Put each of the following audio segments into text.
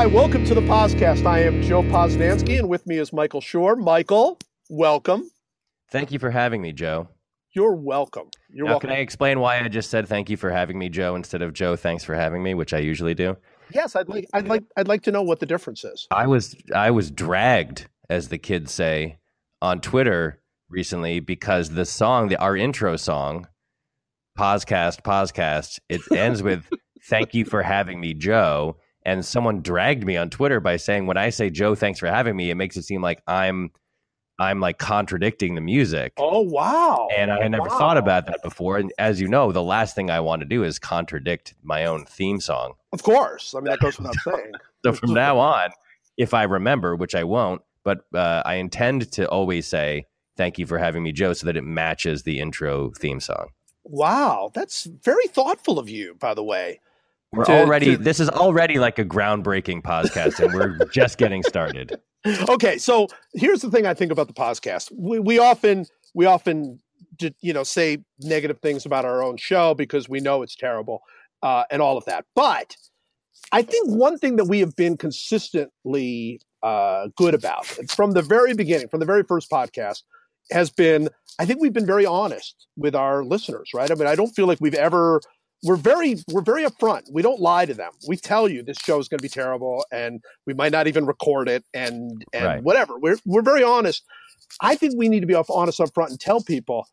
Hi, welcome to the podcast. I am Joe Posnanski, and with me is Michael Schur. Michael, welcome. Thank you for having me, Joe. You're welcome. You're now, welcome. Can I explain why I just said thank you for having me, Joe, instead of Joe, thanks for having me, which I usually do? Yes, I'd like I'd like I'd like to know what the difference is. I was I was dragged, as the kids say, on Twitter recently because the song, the our intro song, Poscast, Poscast, it ends with thank you for having me, Joe. And someone dragged me on Twitter by saying when I say Joe, thanks for having me, it makes it seem like I'm I'm like contradicting the music. Oh wow! And I had never wow. thought about that before. And as you know, the last thing I want to do is contradict my own theme song. Of course, I mean that goes without saying. So from now on, if I remember, which I won't, but uh, I intend to always say thank you for having me, Joe, so that it matches the intro theme song. Wow, that's very thoughtful of you, by the way. We're To- already. to- This is already like a groundbreaking podcast, and we're just getting started. Okay, so here's the thing I think about the podcast. We, we often we often you know say negative things about our own show because we know it's terrible uh, and all of that. But I think one thing that we have been consistently uh, good about from the very beginning, from the very first podcast, has been I think we've been very honest with our listeners, right? I mean, I don't feel like we've ever we're very we're very upfront. We don't lie to them. We tell you this show is going to be terrible, and we might not even record it, and and Right. whatever. We're we're very honest. I think we need to be off honest up front and tell people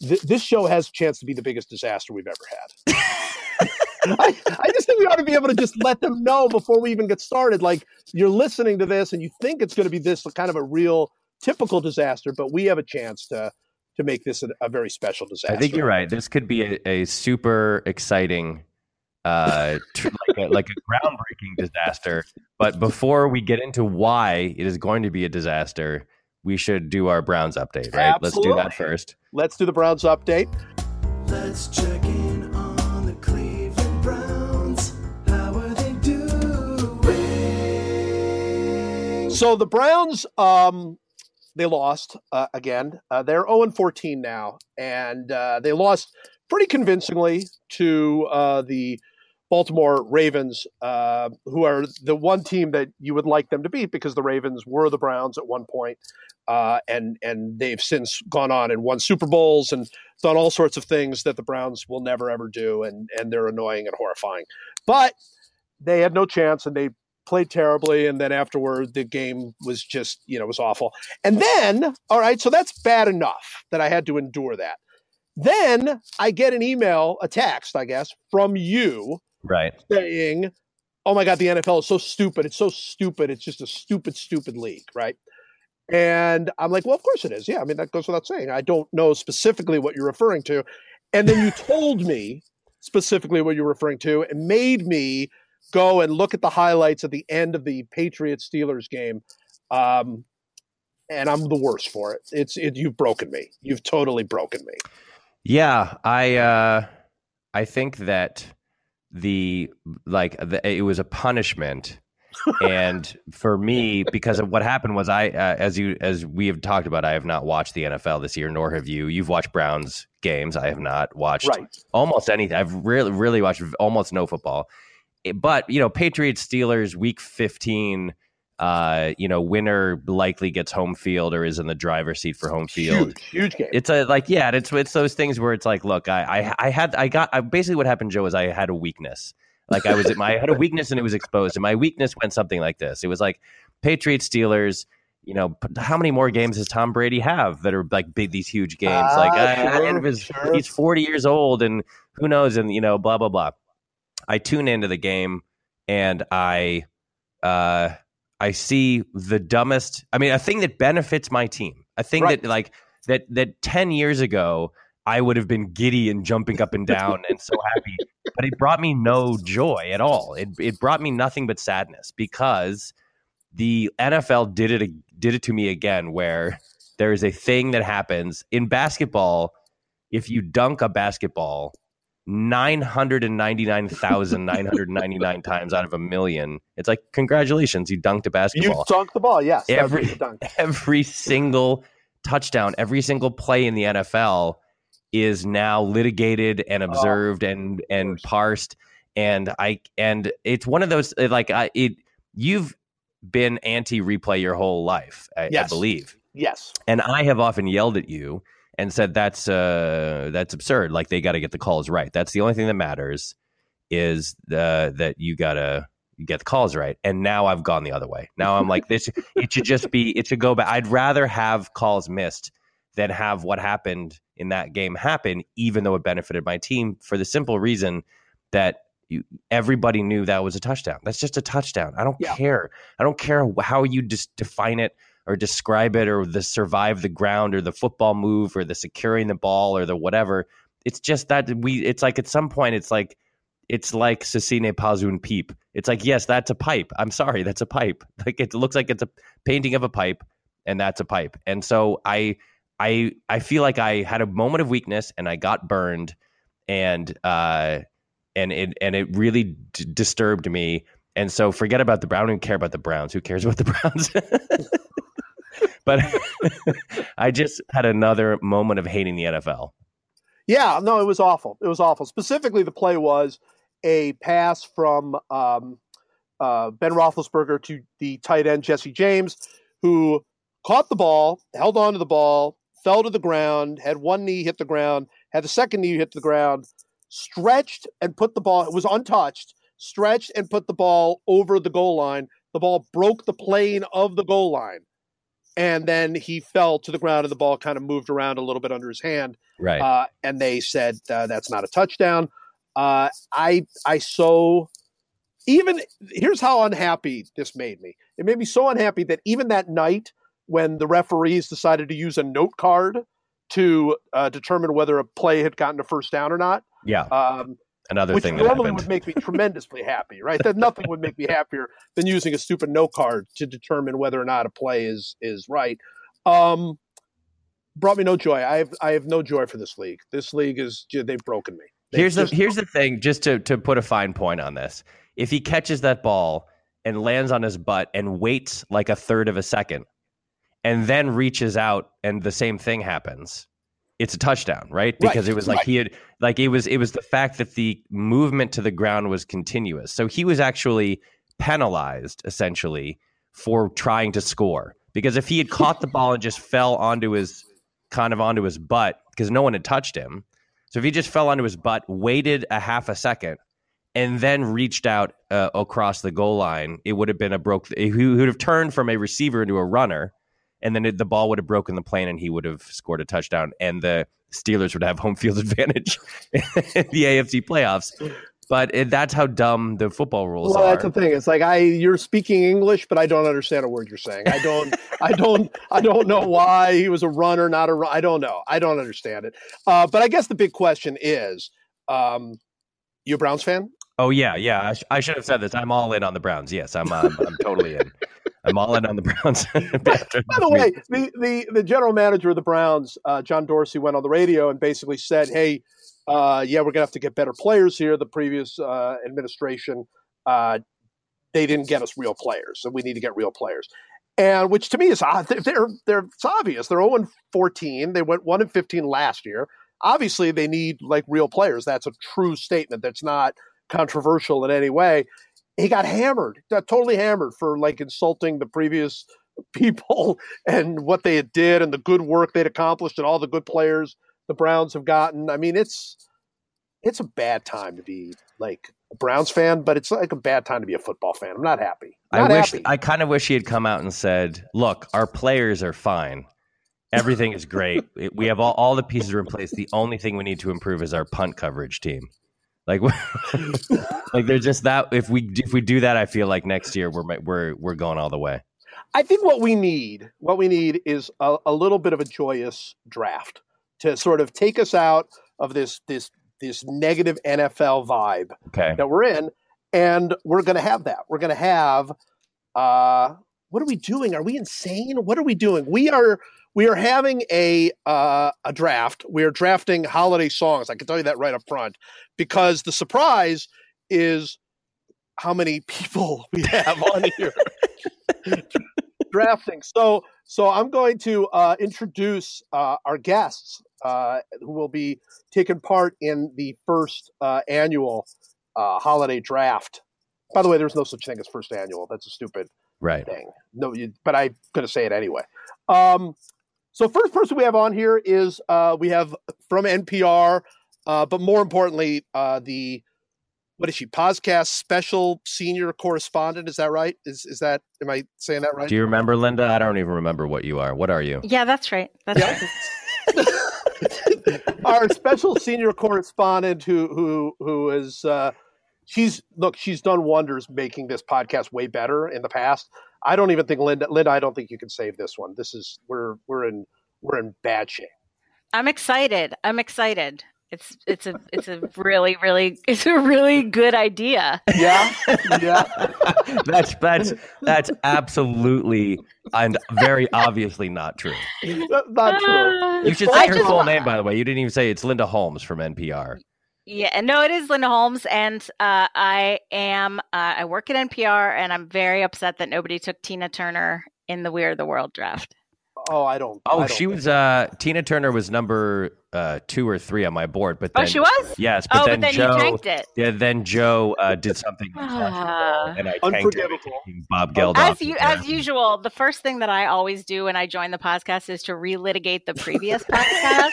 th- this show has a chance to be the biggest disaster we've ever had. I, I just think we ought to be able to just let them know before we even get started. Like you're listening to this and you think it's going to be this kind of a real typical disaster, but we have a chance to to make this a, a very special disaster. I think you're right. This could be a, a super exciting, uh, tr- like, a, like a groundbreaking disaster. But before we get into why it is going to be a disaster, we should do our Browns update, right? Let's do that first. Let's do the Browns update. Let's check in on the Cleveland Browns. How are they doing? So the Browns, um, they lost uh, again. Uh, they're 0 14 now, and uh, they lost pretty convincingly to uh, the Baltimore Ravens, uh, who are the one team that you would like them to beat because the Ravens were the Browns at one point, uh, and and they've since gone on and won Super Bowls and done all sorts of things that the Browns will never ever do, and and they're annoying and horrifying. But they had no chance, and they played terribly, and then afterward the game was just you know was awful. And then all right, so that's bad enough that I had to endure that. Then I get an email, a text, I guess, from you Right. saying, "Oh my God, the NFL is so stupid. It's so stupid. It's just a stupid, stupid league, right?" And I'm like, "Well, of course it is. Yeah, I mean that goes without saying. I don't know specifically what you're referring to." And then you told me specifically what you're referring to, and made me go and look at the highlights at the end of the Patriots Steelers game. Um, and I'm the worst for it. It's it, you've broken me. You've totally broken me. Yeah, I uh, I think that the like the, it was a punishment, and for me because of what happened was I uh, as you as we have talked about I have not watched the NFL this year nor have you. You've watched Browns games. I have not watched Right. almost anything. I've really really watched almost no football. It- But you know, Patriots Steelers week fifteen. Uh, you know, winner likely gets home field or is in the driver's seat for home field Huge, huge game. it's a like yeah it's it's those things where it's like look i i, I had i got I, basically what happened joe is i had a weakness like i was at my i had a weakness and it was exposed and my weakness went something like this it was like patriots steelers you know how many more games does tom brady have that are like big these huge games Ah, like I- I- it was- sure. he's 40 years old and who knows and you know blah blah blah i tune into the game and i uh I see the dumbest. I mean, a thing that benefits my team. A thing Right. that like that that ten years ago I would have been giddy and jumping up and down and so happy, but it brought me no joy at all. It it brought me nothing but sadness because the NFL did it did it to me again. Where there is a thing that happens in basketball. If you dunk a basketball 999,999 times out of a million. It's like, congratulations, you dunked a basketball. You dunked the ball, yes. Every- dunk. Every single touchdown, every single play in the NFL is now litigated and oh, observed and and parsed. And I and it's one of those uh, like I it you've been anti replay your whole life, I, I believe. Yes. And I have often yelled at you and said that's uh that's absurd. Like they got to get the calls right. That's the only thing that matters is the that you got to get the calls right. And now I've gone the other way. Now I'm like this it should just be it should go back. I'd rather have calls missed than have what happened in that game happen even though it benefited my team for the simple reason that you, everybody knew that was a touchdown. That's just a touchdown. I don't Yeah. care. I don't care how you just define it or describe it or the survive the ground or the football move or the securing the ball or the whatever. It's just that we it's like at some point it's like it's like Ceci n'est pas une pipe. It's like, yes, that's a pipe. I'm sorry, that's a pipe. Like it looks like it's a painting of a pipe, and that's a pipe. And so I I I feel like I had a moment of weakness and I got burned and uh and it and it really d- disturbed me. And so forget about the Brown. I don't care about the Browns. Who cares about the Browns? but I just had another moment of hating the NFL. Yeah, no, it was awful. It was awful. Specifically, the play was a pass from um, uh, Ben Roethlisberger to the tight end Jesse James, who caught the ball, held on to the ball, fell to the ground, had one knee hit the ground, had the second knee hit the ground, stretched and put the ball. It was untouched. Stretched and put the ball over the goal line. The ball broke the plane of the goal line, and then he fell to the ground, and the ball kind of moved around a little bit under his hand Right. uh, and they said uh, that's not a touchdown. Uh, I I so even here's how unhappy this made me. It made me so unhappy that even that night when the referees decided to use a note card to uh, determine whether a play had gotten a first down or not, yeah. um, Another which thing that normally happened. would make me tremendously happy, right? That nothing would make me happier than using a stupid note card to determine whether or not a play is is right. Um, brought me no joy. I have I have no joy for this league. This league is they've broken me. They've here's the here's the thing. Just to to put a fine point on this, if he catches that ball and lands on his butt and waits like a third of a second, and then reaches out and the same thing happens, it's a touchdown, right? Because it was like right. he had like it was it was the fact that the movement to the ground was continuous. So he was actually penalized essentially for trying to score. Because if he had caught the ball and just fell onto his kind of onto his butt because no one had touched him. So if he just fell onto his butt, waited a half a second, and then reached out uh, across the goal line, it would have been a broke. He would have turned from a receiver into a runner, and then it, the ball would have broken the plane, and he would have scored a touchdown, and the Steelers would have home field advantage in the AFC playoffs. But it, that's how dumb the football rules well, are. that's the thing. It's like I you're speaking English, but I don't understand a word you're saying. I don't I don't I don't know why he was a runner, not a run. I don't know. I don't understand it. Uh, but I guess the big question is, um, you a Browns fan? Oh yeah, yeah. I, sh- I should have said this. I'm all in on the Browns. Yes, I'm. Um, I'm totally in. I'm all in on the Browns. By the way, the, the, the general manager of the Browns, uh, John Dorsey, went on the radio and basically said, "Hey, uh, yeah, we're gonna have to get better players here. The previous uh, administration, uh, they didn't get us real players, so we need to get real players." And which to me is odd. They're, they're, it's obvious. They're 0 14. They went 1 and 15 last year. Obviously, they need like real players. That's a true statement. That's not controversial in any way. He got hammered, got totally hammered for like insulting the previous people and what they had did and the good work they'd accomplished and all the good players the Browns have gotten. I mean, it's it's a bad time to be like a Browns fan, but it's like a bad time to be a football fan. I'm not happy. I wish. happy. I kind of wish he had come out and said, "Look, our players are fine. Everything is great. We have all, all the pieces are in place. The only thing we need to improve is our punt coverage team." Like, like they're just that. If we if we do that, I feel like next year we're we're we're going all the way. I think what we need, what we need, is a, a little bit of a joyous draft to sort of take us out of this this this negative NFL vibe Okay. that we're in, and we're going to have that. We're going to have. Uh, what are we doing? Are we insane? What are we doing? We are we are having a uh, a draft. We are drafting holiday songs. I can tell you that right up front, because the surprise is how many people we have on here drafting. So so I'm going to uh, introduce uh, our guests uh, who will be taking part in the first uh, annual uh, holiday draft By the way, there's no such thing as first annual. That's a stupid Right. thing. No, you, but I'm going to say it anyway. Um, so first person we have on here is uh, we have from NPR, uh, but more importantly, uh, the what is she? Podcast special senior correspondent. Is that right? Is is that? Am I saying that right? Do you remember, Linda? I don't even remember what you are. What are you? Yeah, that's right. That's Yeah. right. Our special senior correspondent, who who who is uh, she's look, she's done wonders making this podcast way better in the past. I don't even think Linda, Linda, I don't think you can save this one. This is we're we're in we're in bad shape. I'm excited. I'm excited. It's it's a it's a really really it's a really good idea. Yeah, yeah. that's that's that's absolutely and very obviously not true. That's not true. Ah. You should I say her just- full name, by the way. You didn't even say it's Linda Holmes from NPR. Yeah, no, it is Linda Holmes, and uh, I am. Uh, I work at NPR, and I'm very upset that nobody took Tina Turner in the We Are the World draft. Oh, I don't. Oh, I don't she was uh Tina Turner was number uh two or three on my board, but Oh, she was. yes, but oh, then but then Joe you tanked it. yeah, then Joe uh, did something and I tanked it, Unforgivable. taking Bob Geldof. As you, as usual, the first thing that I always do when I join the podcast is to relitigate the previous podcast,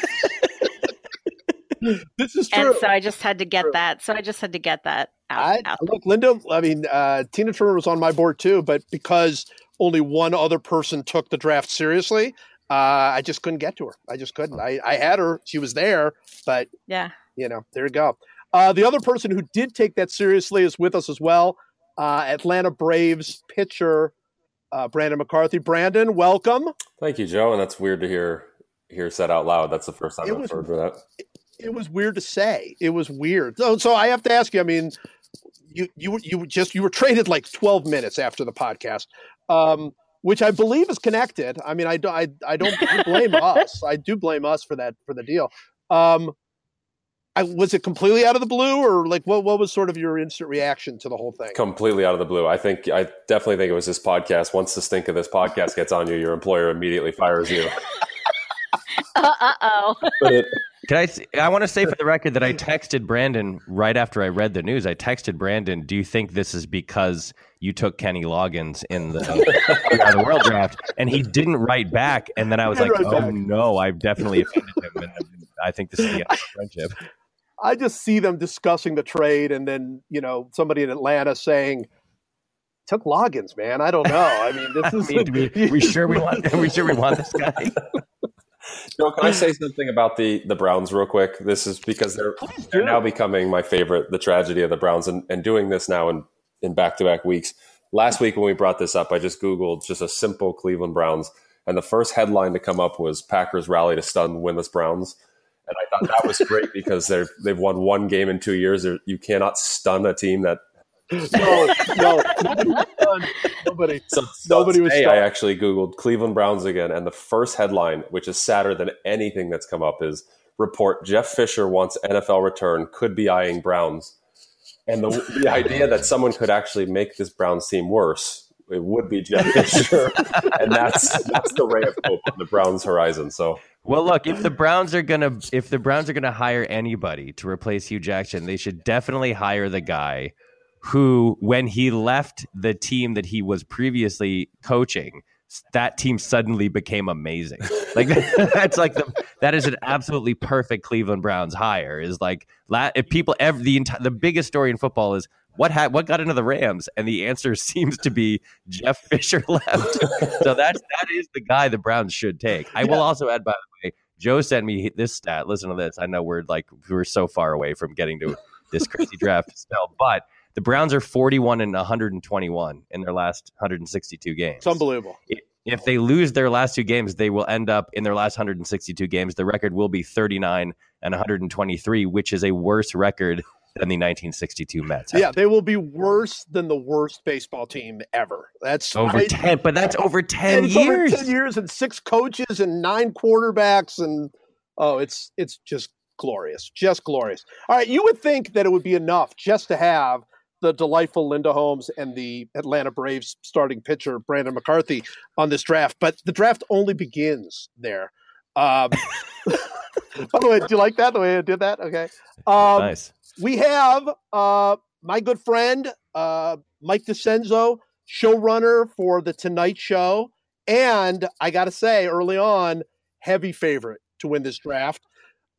This is true. and so I just had to get True. that. So I just had to get that out. I, out. look, Linda. I mean, uh, Tina Turner was on my board too, but because only one other person took the draft seriously, uh, I just couldn't get to her. I just couldn't. I, I had her; she was there, but Yeah. you know, there you go. Uh, the other person who did take that seriously is with us as well. Uh, Atlanta Braves pitcher uh, Brandon McCarthy. Brandon, welcome. Thank you, Joe. And that's weird to hear hear said out loud. That's the first time It I've was- heard that. It was weird to say. It was weird. So, so I have to ask you. I mean, you you you were just you were traded like twelve minutes after the podcast, um, which I believe is connected. I mean, I do, I I don't blame us. I do blame us for that for the deal. Um, I, was it completely out of the blue, or like what what was sort of your instant reaction to the whole thing? Completely out of the blue. I think I definitely think it was this podcast. Once the stink of this podcast gets on you, your employer immediately fires you. Uh oh. But it, Can I? I want to say for the record that I texted Brandon right after I read the news. I texted Brandon, "Do you think this is because you took Kenny Loggins in the, the World draft?" And he didn't write back. And then I was like, "Oh back. no, I've definitely offended him." And I think this is the end of the friendship. I just see them discussing the trade, and then you know somebody in Atlanta saying, "Took Loggins, man." I don't know. I mean, this I is mean, we, we sure we want? We sure we want this guy? Joe, can I say something about the the Browns real quick? This is because they're they're now becoming my favorite. The tragedy of the Browns, and, and doing this now in in back to back weeks. Last week when we brought this up, I just googled just a simple Cleveland Browns, and the first headline to come up was Packers rally to stun winless Browns. And I thought that was great because they're they've won one game in two years. They're, you cannot stun a team that. No, no, nobody was done. Nobody. So, so was today I actually googled Cleveland Browns again, and the first headline, which is sadder than anything that's come up, is report Jeff Fisher wants NFL return, could be eyeing Browns. And the, the idea that someone could actually make this Browns team worse, it would be Jeff Fisher, and that's that's the ray of hope on the Browns' horizon. So Well, look, if the Browns are gonna if the Browns are gonna hire anybody to replace Hue Jackson, they should definitely hire the guy who, when he left the team that he was previously coaching, that team suddenly became amazing. Like that's like the that is an absolutely perfect Cleveland Browns hire. Is like if people ever the entire the biggest story in football is what ha- what got into the Rams, and the answer seems to be Jeff Fisher left. so that's that is the guy the Browns should take. I will also add, by the way, Joe sent me this stat. Listen to this. I know we're like we're so far away from getting to this crazy draft spell, but the Browns are 41 and 121 in their last 162 games. It's unbelievable. If they lose their last two games, they will end up in their last 162 games. The record will be 39 and 123, which is a worse record than the 1962 Mets. Yeah, they will be worse than the worst baseball team ever. That's over I- 10, but that's over 10 it's over ten years and six coaches and nine quarterbacks and oh, it's it's just glorious, just glorious. All right, you would think that it would be enough just to have the delightful Linda Holmes and the Atlanta Braves starting pitcher Brandon McCarthy on this draft, but the draft only begins there. Um, by the way, do you like that the way I did that? Okay. Um, nice. we have uh, my good friend, uh, Mike DiCenzo, showrunner for the Tonight Show, and I got to say, early on, heavy favorite to win this draft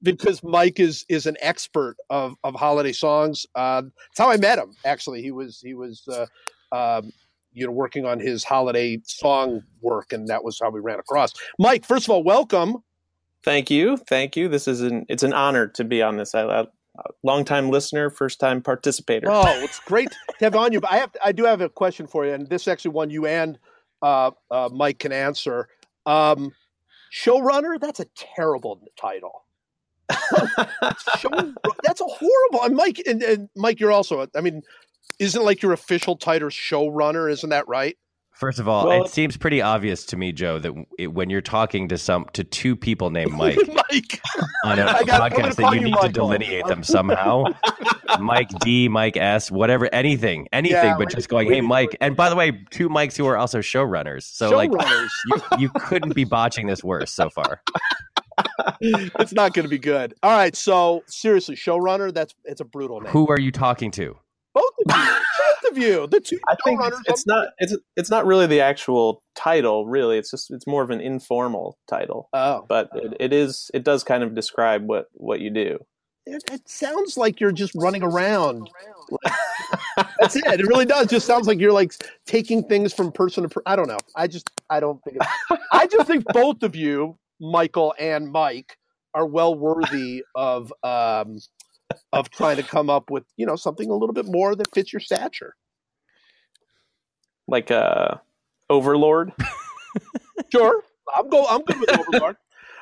because Mike is is an expert of of holiday songs. Uh, that's how I met him. Actually, he was he was uh, um, you know working on his holiday song work, and that was how we ran across. Mike, first of all, welcome. Thank you, thank you. This is an it's an honor to be on this. I, I long time listener, first time participator. Oh, it's great to have on you. But I have I do have a question for you, and this is actually one you and uh, uh, Mike can answer. Um, showrunner, that's a terrible title. Show, that's a horrible. And Mike and, and Mike, you're also. I mean, isn't like your official title showrunner? Isn't that right? First of all, Well- it seems pretty obvious to me, Joe, that it, when you're talking to some to two people named Mike Mike. on a I got- podcast, that you you need to delineate them somehow. Mike D, Mike S, whatever, anything, anything, Yeah, but just going, hey, Mike. And by the way, two Mikes who are also showrunners. So like, you, you couldn't be botching this worse so far. it's not going to be good. All right. So seriously, showrunner. That's it's a brutal name. Who are you talking to? Both of you. Both of you. The two I think it's, it's not it's it's not really the actual title. Really, it's just it's more of an informal title. Oh, But it, it is it does kind of describe what what you do. it, it sounds like you're just running around. That's it. It really does. Just sounds like you're like taking things from person to person. I don't know. I just I don't think. It's, I just think both of you, Michael and Mike, are well worthy of um of trying to come up with you know something a little bit more that fits your stature. Like uh, Overlord. Sure, I'm go. I'm good with Overlord.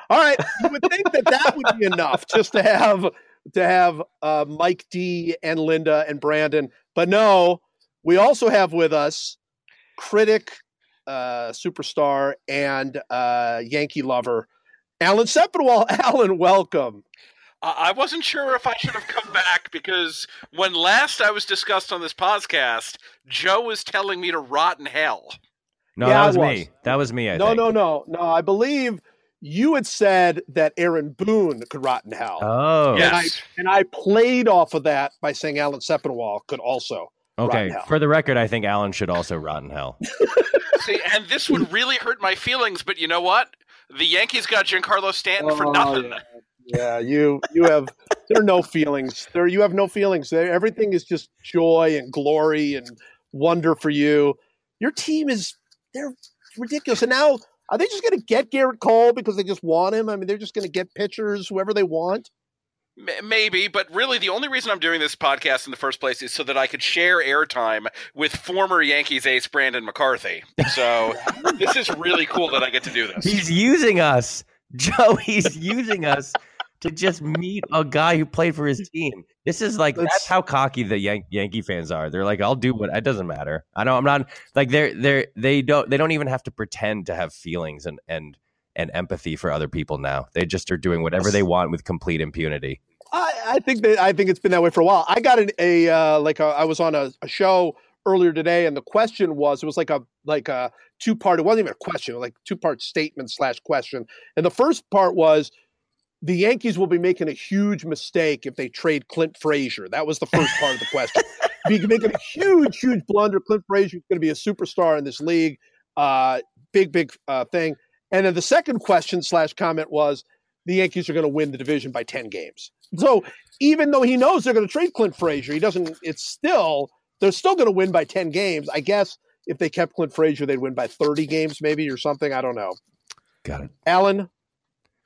All right, you would think that that would be enough just to have to have uh, Mike D and Linda and Brandon, but no, we also have with us critic, uh, superstar, and uh, Yankee lover, Alan Sepinwall. Alan, welcome. I I wasn't sure if I should have come back because when last I was discussed on this podcast, Joe was telling me to rot in hell. No, Yeah, that was, was. me. That was me. I no, think. no, no, no. I believe you had said that Aaron Boone could rot in hell. Oh, Yeah. Yes. And I played off of that by saying Alan Sepinwall could also. Okay. Hell. For the record, I think Alan should also rot in hell. See, and this would really hurt my feelings, but you know what? The Yankees got Giancarlo Stanton for Oh, nothing. Yeah. Yeah, you you have there are no feelings. There you have no feelings. There everything is just joy and glory and wonder for you. Your team is they're ridiculous. And now are they just going to get Gerrit Cole because they just want him? I mean, they're just going to get pitchers whoever they want. M- Maybe, but really, the only reason I'm doing this podcast in the first place is so that I could share airtime with former Yankees ace Brandon McCarthy. So this is really cool that I get to do this. He's using us, Joe. He's using us to just meet a guy who played for his team. This is like that's how cocky the Yan- Yankee fans are. They're like, I'll do what it doesn't matter. I know I'm not like they're they're they don't they don't even have to pretend to have feelings and and and empathy for other people now. They just are doing whatever they want with complete impunity. I, I think that I think it's been that way for a while. I got an, a uh, like a, I was on a, a show earlier today, and the question was it was like a like a two part. It wasn't even a question, like two part statement slash question. And the first part was the Yankees will be making a huge mistake if they trade Clint Frazier. That was the first part of the question. be making a huge, huge blunder. Clint Frazier is going to be a superstar in this league. Uh, big, big uh, thing. And then the second question slash comment was the Yankees are going to win the division by 10 games. So even though he knows they're going to trade Clint Frazier, he doesn't, it's still, they're still going to win by 10 games. I guess if they kept Clint Frazier, they'd win by 30 games maybe or something. I don't know. Got it. Alan,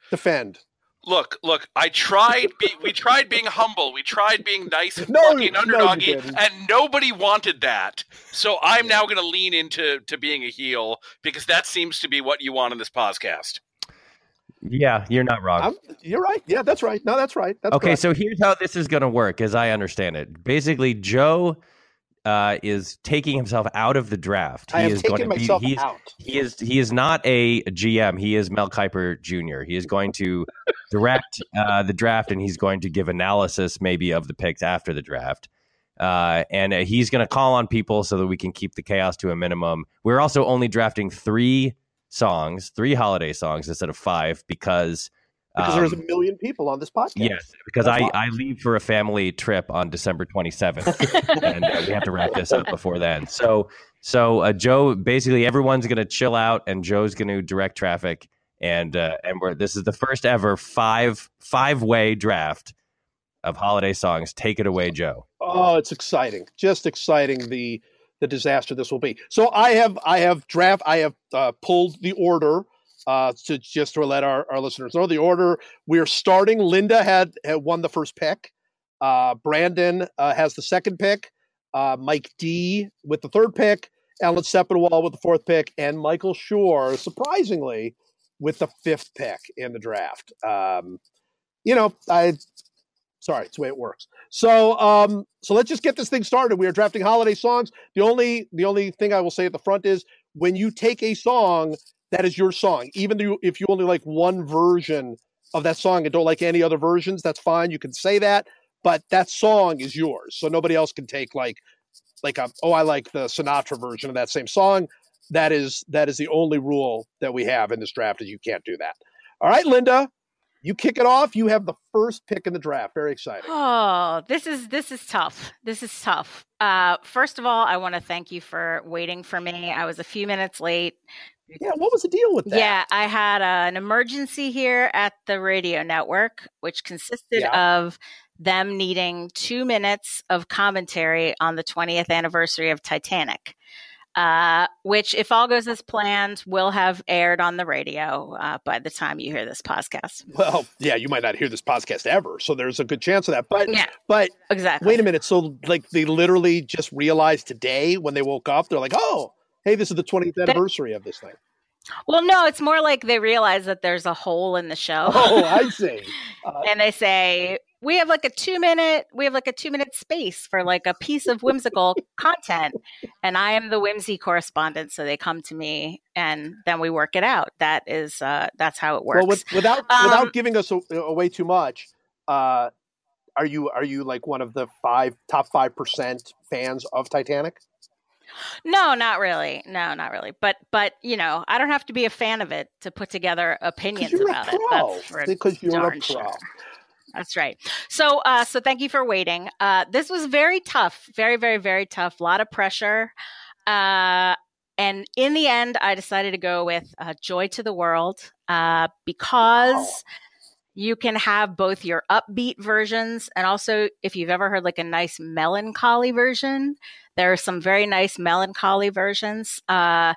defend. Look, look, I tried. Be, we tried being humble. We tried being nice and No, fucking underdoggy, didn't. and nobody wanted that. So I'm now going to lean into to being a heel because that seems to be what you want in this podcast. Yeah, you're not wrong. I'm, you're right. Yeah, that's right. No, that's right. That's okay, correct. so here's how this is going to work, as I understand it. Basically, Joe uh, is taking himself out of the draft. I am is going to myself be, he's, out. He is he is not a GM. He is Mel Kiper Jr. He is going to direct uh, the draft, and he's going to give analysis maybe of the picks after the draft. Uh, and uh, he's going to call on people so that we can keep the chaos to a minimum. We're also only drafting three songs, three holiday songs instead of five, because because Um, there's a million people on this podcast. Yes, because That's I. I leave for a family trip on December 27th, and uh, we have to wrap this up before then. So, so uh, Joe, basically everyone's going to chill out, and Joe's going to direct traffic, and uh, and we're this is the first ever five five way draft of holiday songs. Take it away, Joe. Oh, it's exciting! Just exciting the the disaster this will be. So I have I have draft I have uh, pulled the order uh, to just to let our, our listeners know the order. We're starting. Linda had, had won the first pick. Uh, Brandon uh, has the second pick. Uh, Mike D with the third pick. Alan Sepinwall with the fourth pick, and Michael Schur, surprisingly, with the fifth pick in the draft. Um, you know, I sorry, it's the way it works. So, um, so let's just get this thing started. We are drafting holiday songs. The only the only thing I will say at the front is when you take a song, that is your song. Even though if you only like one version of that song and don't like any other versions, that's fine. You can say that, but that song is yours. So nobody else can take like like a oh I like the Sinatra version of that same song. That is that is the only rule that we have in this draft is you can't do that. All right, Linda, you kick it off. You have the first pick in the draft. Very exciting. Oh, this is this is tough. This is tough. Uh, first of all, I want to thank you for waiting for me. I was a few minutes late. Yeah, what was the deal with that? Yeah, I had uh, an emergency here at the radio network, which consisted Yeah. of them needing two minutes of commentary on the 20th anniversary of Titanic. Uh, which, if all goes as planned, will have aired on the radio uh, by the time you hear this podcast. Well, yeah, you might not hear this podcast ever, so there's a good chance of that. But Yeah, but exactly. wait a minute, so like they literally just realized today when they woke up, they're like, oh, hey, this is the 20th anniversary of this thing. Well, no, it's more like they realize that there's a hole in the show. Oh, I see. Uh, and they say we have like a two minute we have like a two minute space for like a piece of whimsical content and i am the whimsy correspondent so they come to me and then we work it out that is uh that's how it works well, with, without Um, without giving us away too much, uh, are you are you like one of the five top five percent fans of Titanic? No not really no not really but but you know i don't have to be a fan of it to put together opinions about it that's Because you're a pro. sure. That's right. So, uh, so thank you for waiting. Uh, this was very tough, very, very, very tough. A lot of pressure, uh, and in the end, I decided to go with uh, "Joy to the World" uh, because you can have both your upbeat versions and also, if you've ever heard like a nice melancholy version, there are some very nice melancholy versions. Uh,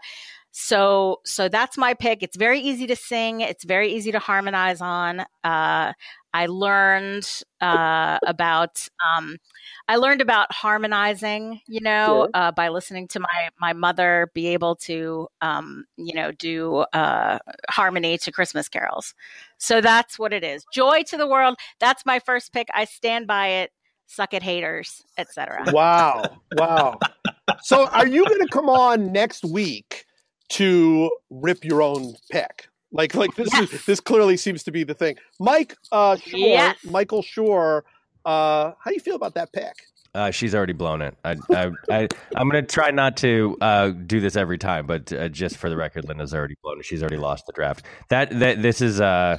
so, so that's my pick. It's very easy to sing. It's very easy to harmonize on. Uh, I learned uh, about um, I learned about harmonizing, you know, Sure. uh, by listening to my my mother be able to, um, you know, do uh, harmony to Christmas carols. So that's what it is. Joy to the world. That's my first pick. I stand by it. Suck it, haters, etc. Wow, wow. So, are you going to come on next week to rip your own pick? Like, like this is this clearly seems to be the thing. Mike uh, Schur, Yes. Michael Schur. Uh, how do you feel about that pick? Uh, she's already blown it. I, I, I, I'm going to try not to uh, do this every time, but uh, just for the record, Linda's already blown it. She's already lost the draft. That that this is uh,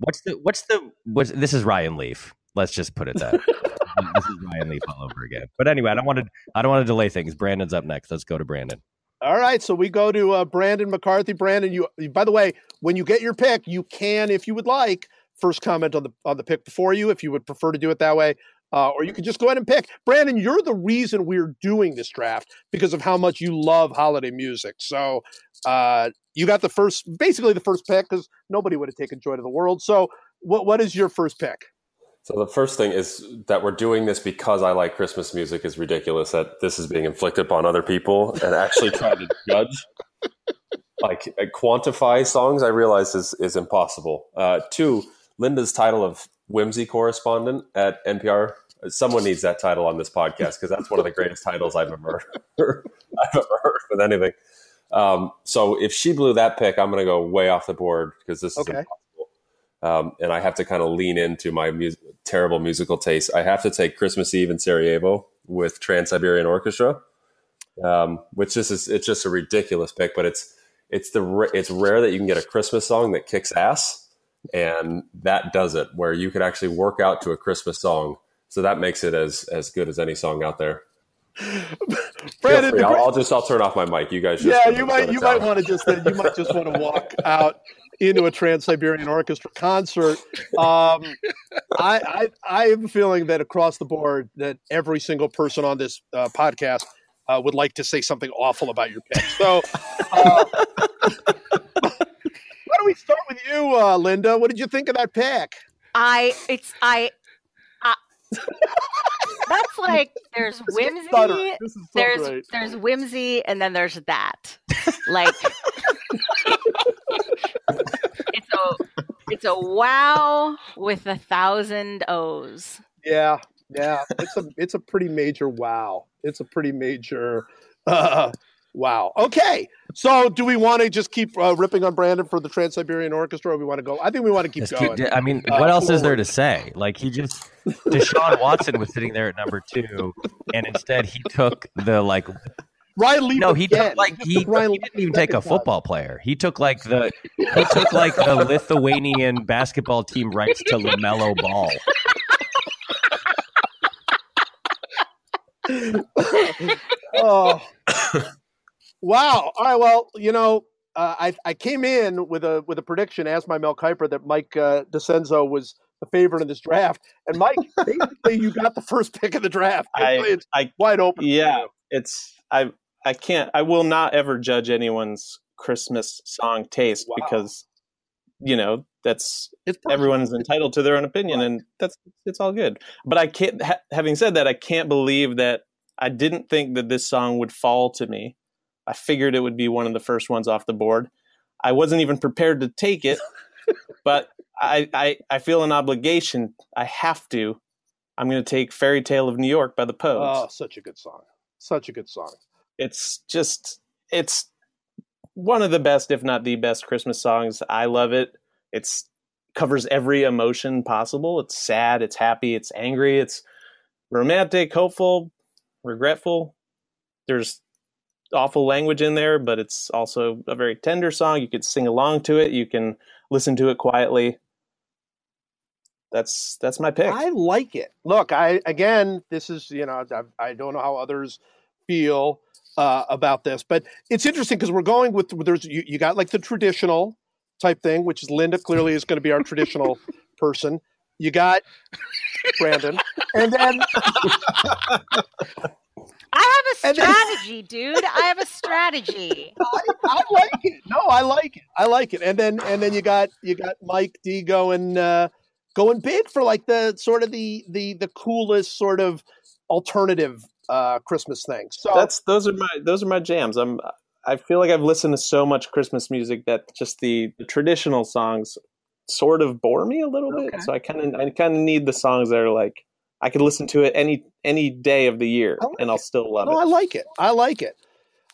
what's the what's the what's this is Ryan Leaf. Let's just put it that. this is Ryan Leaf all over again. But anyway, I don't want to I don't want to delay things. Brandon's up next. Let's go to Brandon. All right, so we go to uh, Brandon McCarthy. Brandon, you. By the way, when you get your pick, you can, if you would like, first comment on the on the pick before you, if you would prefer to do it that way, uh, or you can just go ahead and pick. Brandon, you're the reason we're doing this draft because of how much you love holiday music. So uh, you got the first, basically the first pick, because nobody would have taken Joy to the World. So what what is your first pick? So the first thing is that we're doing this because I like Christmas music is ridiculous that this is being inflicted upon other people and actually trying to judge like uh, quantify songs I realize is is impossible. Uh, two, Linda's title of whimsy correspondent at NPR. Someone needs that title on this podcast because that's one of the greatest titles I've ever heard, I've ever heard with anything. Um, so if she blew that pick, I'm going to go way off the board because this is impossible. Um, and I have to kind of lean into my mus- terrible musical taste. I have to take Christmas Eve in Sarajevo with Trans Siberian Orchestra, um, which is it's just a ridiculous pick, but it's it's the it's rare that you can get a Christmas song that kicks ass, and that does it. Where you could actually work out to a Christmas song, so that makes it as as good as any song out there. Brandon, I'll, I'll just I'll turn off my mic. You guys, just yeah, you might you might want to just you might just want to walk out into a Trans Siberian Orchestra concert. Um, I, I I have a feeling that across the board that every single person on this uh, podcast uh, would like to say something awful about your pick. So. Uh, Why don't we start with you, uh, Linda? What did you think of that pick? I it's I. I that's like there's whimsy. So there's great. there's whimsy and then there's that like it's a it's a wow with a thousand o's Yeah, yeah. It's a it's a pretty major wow. It's a pretty major uh, wow. Okay, so do we want to just keep uh, ripping on Brandon for the Trans Siberian Orchestra, or we want to go? I think we want to keep Just going. keep- I mean, Uh, what else is there to say? Like he just Deshaun Watson was sitting there at number two, and instead he took the like. Ryan Leaf No, he again. took like he, took Ryan he didn't even take a time. football player. He took like the he took like the Lithuanian basketball team rights to Lamelo Ball. oh, wow! All right, well, you know, uh, I I came in with a with a prediction, as my Mel Kiper, that Mike uh, DiCenzo was the favorite in this draft, and Mike, basically, you got the first pick of the draft. I, it's I wide open. yeah, it's I I can't I will not ever judge anyone's Christmas song taste Wow. because you know that's it's everyone's entitled to their own opinion and that's it's all good. But I can't ha- having said that I can't believe that I didn't think that this song would fall to me. I figured it would be one of the first ones off the board. I wasn't even prepared to take it, but I, I I feel an obligation. I have to. I'm going to take "Fairy Tale of New York" by the Pogues. Oh, such a good song. Such a good song. It's just it's one of the best if not the best christmas songs. I love it. It's covers every emotion possible. It's sad it's happy it's angry it's romantic hopeful regretful. There's awful language in there but it's also a very tender song. You could sing along to it. You can listen to it quietly. That's that's my pick. I like it. Look, I again, this is you know, I, I don't know how others feel uh, about this, but it's interesting because we're going with there's you, you got like the traditional type thing, which is Linda clearly is going to be our traditional person. You got Brandon, and then i have a And then- strategy dude i have a strategy I, I like it. No, I like it. I like it. And then and then you got you got Mike D going uh, going big for like the sort of the the the coolest sort of alternative uh, Christmas thing. So that's those are my those are my jams. I'm I feel like I've listened to so much Christmas music that just the, the traditional songs sort of bore me a little Okay. bit. So I kind of I kind of need the songs that are like I could listen to it any any day of the year like and I'll still love it. No, I like it. I like it.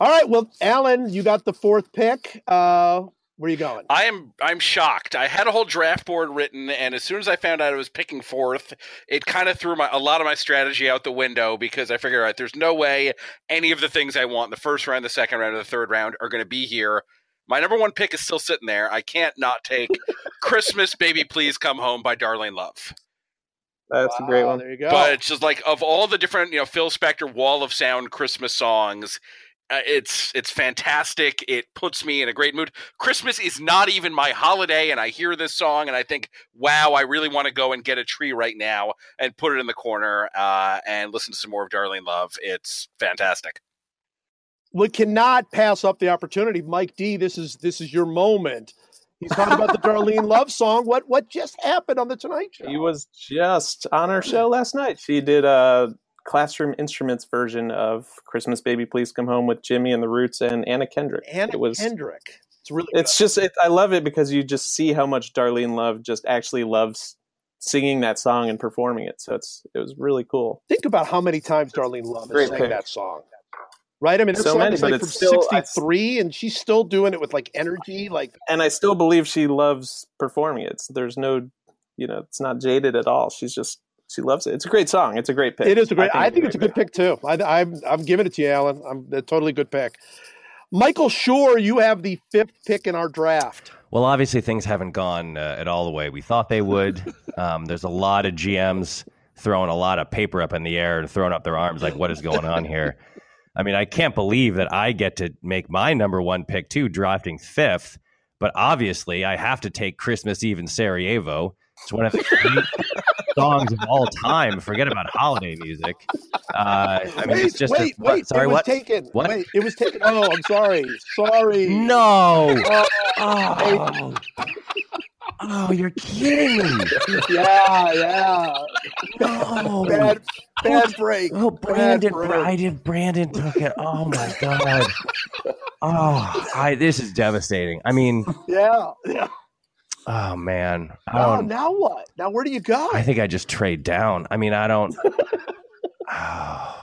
All right. Well, Alan, you got the fourth pick. Uh, where are you going? I am I'm shocked. I had a whole draft board written, and as soon as I found out I was picking fourth, it kind of threw my a lot of my strategy out the window because I figured, all right, there's no way any of the things I want in the first round, the second round, or the third round are going to be here. My number one pick is still sitting there. I can't not take Christmas Baby Please Come Home by Darlene Love. That's a great one. There you go. But it's just like of all the different, you know, Phil Spector Wall of Sound Christmas songs, uh, it's it's fantastic. It puts me in a great mood. Christmas is not even my holiday, and I hear this song and I think, wow, I really want to go and get a tree right now and put it in the corner uh, and listen to some more of Darlene Love. It's fantastic. we cannot pass up the opportunity. Mike D, this is this is your moment. He's talking about the Darlene Love song. What what just happened on the Tonight Show? He was just on our show last night. She did a classroom instruments version of Christmas Baby Please Come Home with Jimmy and the Roots and Anna Kendrick. Anna it was Kendrick. It's really it's just it, I love it because you just see how much Darlene Love just actually loves singing that song and performing it. So it's it was really cool. think about how many times Darlene Love has sang pick. that song. Right? I mean, her So song many, is but like from it's still- I- '63, and she's still doing it with like energy. Like, And I still believe she loves performing it. It's, there's no, you know, it's not jaded at all. She's just she loves it. It's a great song. It's a great pick. it is a great. I think, it's a good pick too. I, I'm I'm giving it to you, Alan. I'm a totally good pick. Michael Schur, you have the fifth pick in our draft. Well, obviously things haven't gone uh, at all the way we thought they would. Um, there's a lot of GMs throwing a lot of paper up in the air and throwing up their arms like, "What is going on here?" I mean, I can't believe that I get to make my number one pick too, drafting fifth. But obviously, I have to take Christmas Eve in Sarajevo. It's one of the great songs of all time. Forget about holiday music. Uh, I mean, wait, it's just wait, a, what? wait. Sorry, it was what? taken. What? Wait, it was taken. Oh, I'm sorry. Sorry. No. Oh, Oh, oh, you're kidding me. yeah, yeah. No. Bad, bad break. Oh, Brandon, break. Brandon, Brandon took it. Oh my god. Oh, I, this is devastating. I mean, Yeah, yeah. Oh man, Oh, now what? Now where do you go? I think I just trade down. I mean, I don't. Oh,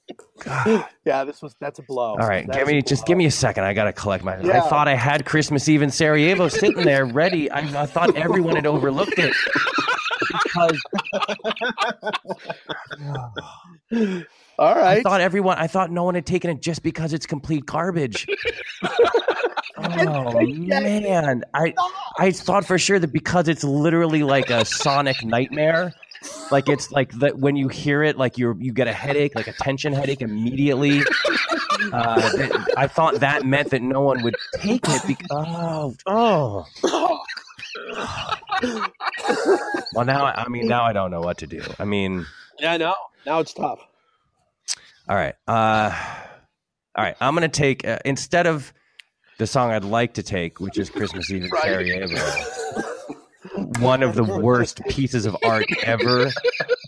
God. yeah, this was that's a blow. All right, That give me just give me a second. I gotta collect my. I thought I had Christmas Eve in Sarajevo sitting there ready. I, I thought everyone had overlooked it because All I thought everyone. I thought no one had taken it just because it's complete garbage. oh man, I I thought for sure that because it's literally like a sonic nightmare. Like it's like that when you hear it, like you you get a headache, like a tension headache immediately. Uh, that- I thought that meant that no one would take it. Because, oh, oh. Well, now I I mean now I don't know what to do. I mean, Yeah, now Now it's tough. All right, uh, all right. I'm gonna take uh, instead of the song I'd like to take, which is Christmas Eve in Right. Sarajevo. One of the worst pieces of art ever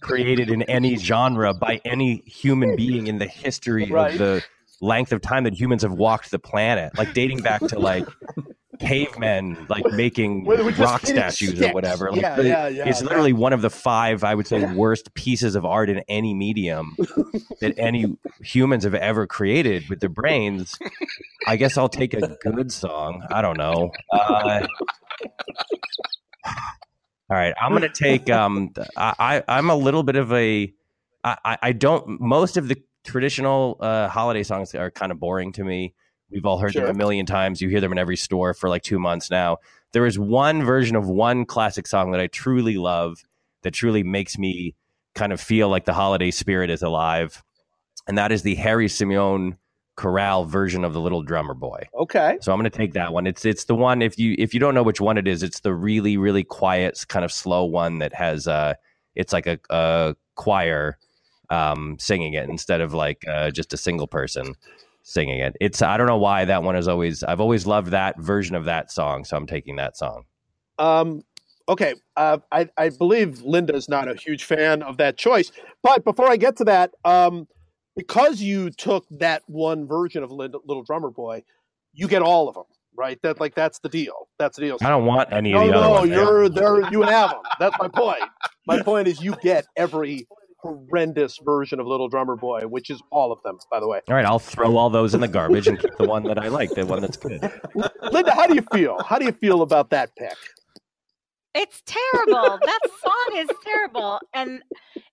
created in any genre by any human being in the history Right. of the length of time that humans have walked the planet, like dating back to like cavemen, like making Where they were just rock statues or whatever. Like, Yeah, yeah, yeah, it's literally one of the five, I would say, worst pieces of art in any medium that any humans have ever created with their brains. I guess I'll take a good song. I don't know. Uh, all right, I'm gonna take. Um, I, I I'm a little bit of a. I I- I don't. Most of the traditional uh, holiday songs are kind of boring to me. We've all heard Sure. them a million times. You hear them in every store for like two months now. There is one version of one classic song that I truly love, that truly makes me kind of feel like the holiday spirit is alive, and that is the Harry Simeone chorale version of the Little Drummer Boy. Okay. So I'm going to take that one. It's it's the one if you if you don't know which one it is, it's the really really quiet kind of slow one that has uh it's like a, a choir um singing it instead of like uh, just a single person singing it. It's I don't know why that one is always I've always loved that version of that song, so I'm taking that song. Um, okay. Uh, I, I believe Linda is not a huge fan of that choice. But before I get to that, um, because you took that one version of Linda, Little Drummer Boy, you get all of them, right? That like that's the deal. That's the deal. I don't want any no, of the other no, ones. you're there. You have them. That's my point. My point is you get every horrendous version of Little Drummer Boy, which is all of them, by the way. All right, I'll throw all those in the garbage and keep the one that I like, the one that's good. Linda, how do you feel? How do you feel about that pick? It's terrible. that song is terrible. And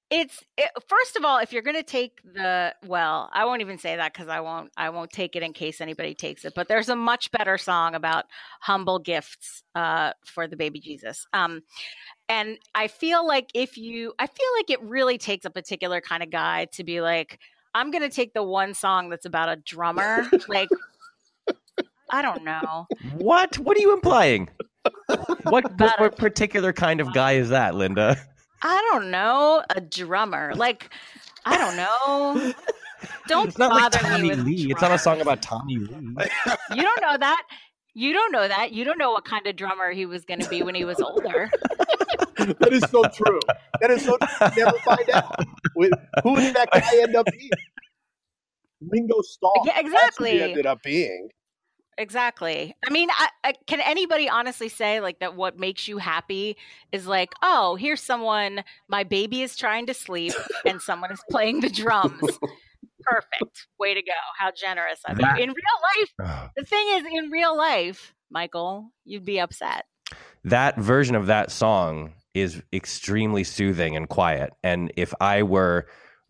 it's it, first of all, if you're going to take the well, I won't even say that cuz I won't I won't take it in case anybody takes it. But there's a much better song about humble gifts uh for the baby Jesus. Um and I feel like if you I feel like it really takes a particular kind of guy to be like I'm going to take the one song that's about a drummer like I don't know. What? What are you implying? What, what, what particular kind of guy is that, Linda? I don't know, a drummer. Like, I don't know. Don't It's not like bother me Tommy with Lee. It's not a song about Tommy Lee. You don't know that. You don't know that. You don't know what kind of drummer he was going to be when he was older. That is so true. That is so true. You never find out. Who did that guy end up being? Ringo Starr. Yeah, That's who exactly. he ended up being. Exactly. I mean, I, I, can anybody honestly say like that? What makes you happy is like, oh, here's someone. My baby is trying to sleep, and someone is playing the drums. Perfect. Way to go. How generous of you. In real life, Oh. the thing is, in real life, Michael, you'd be upset. that version of that song is extremely soothing and quiet. And if I were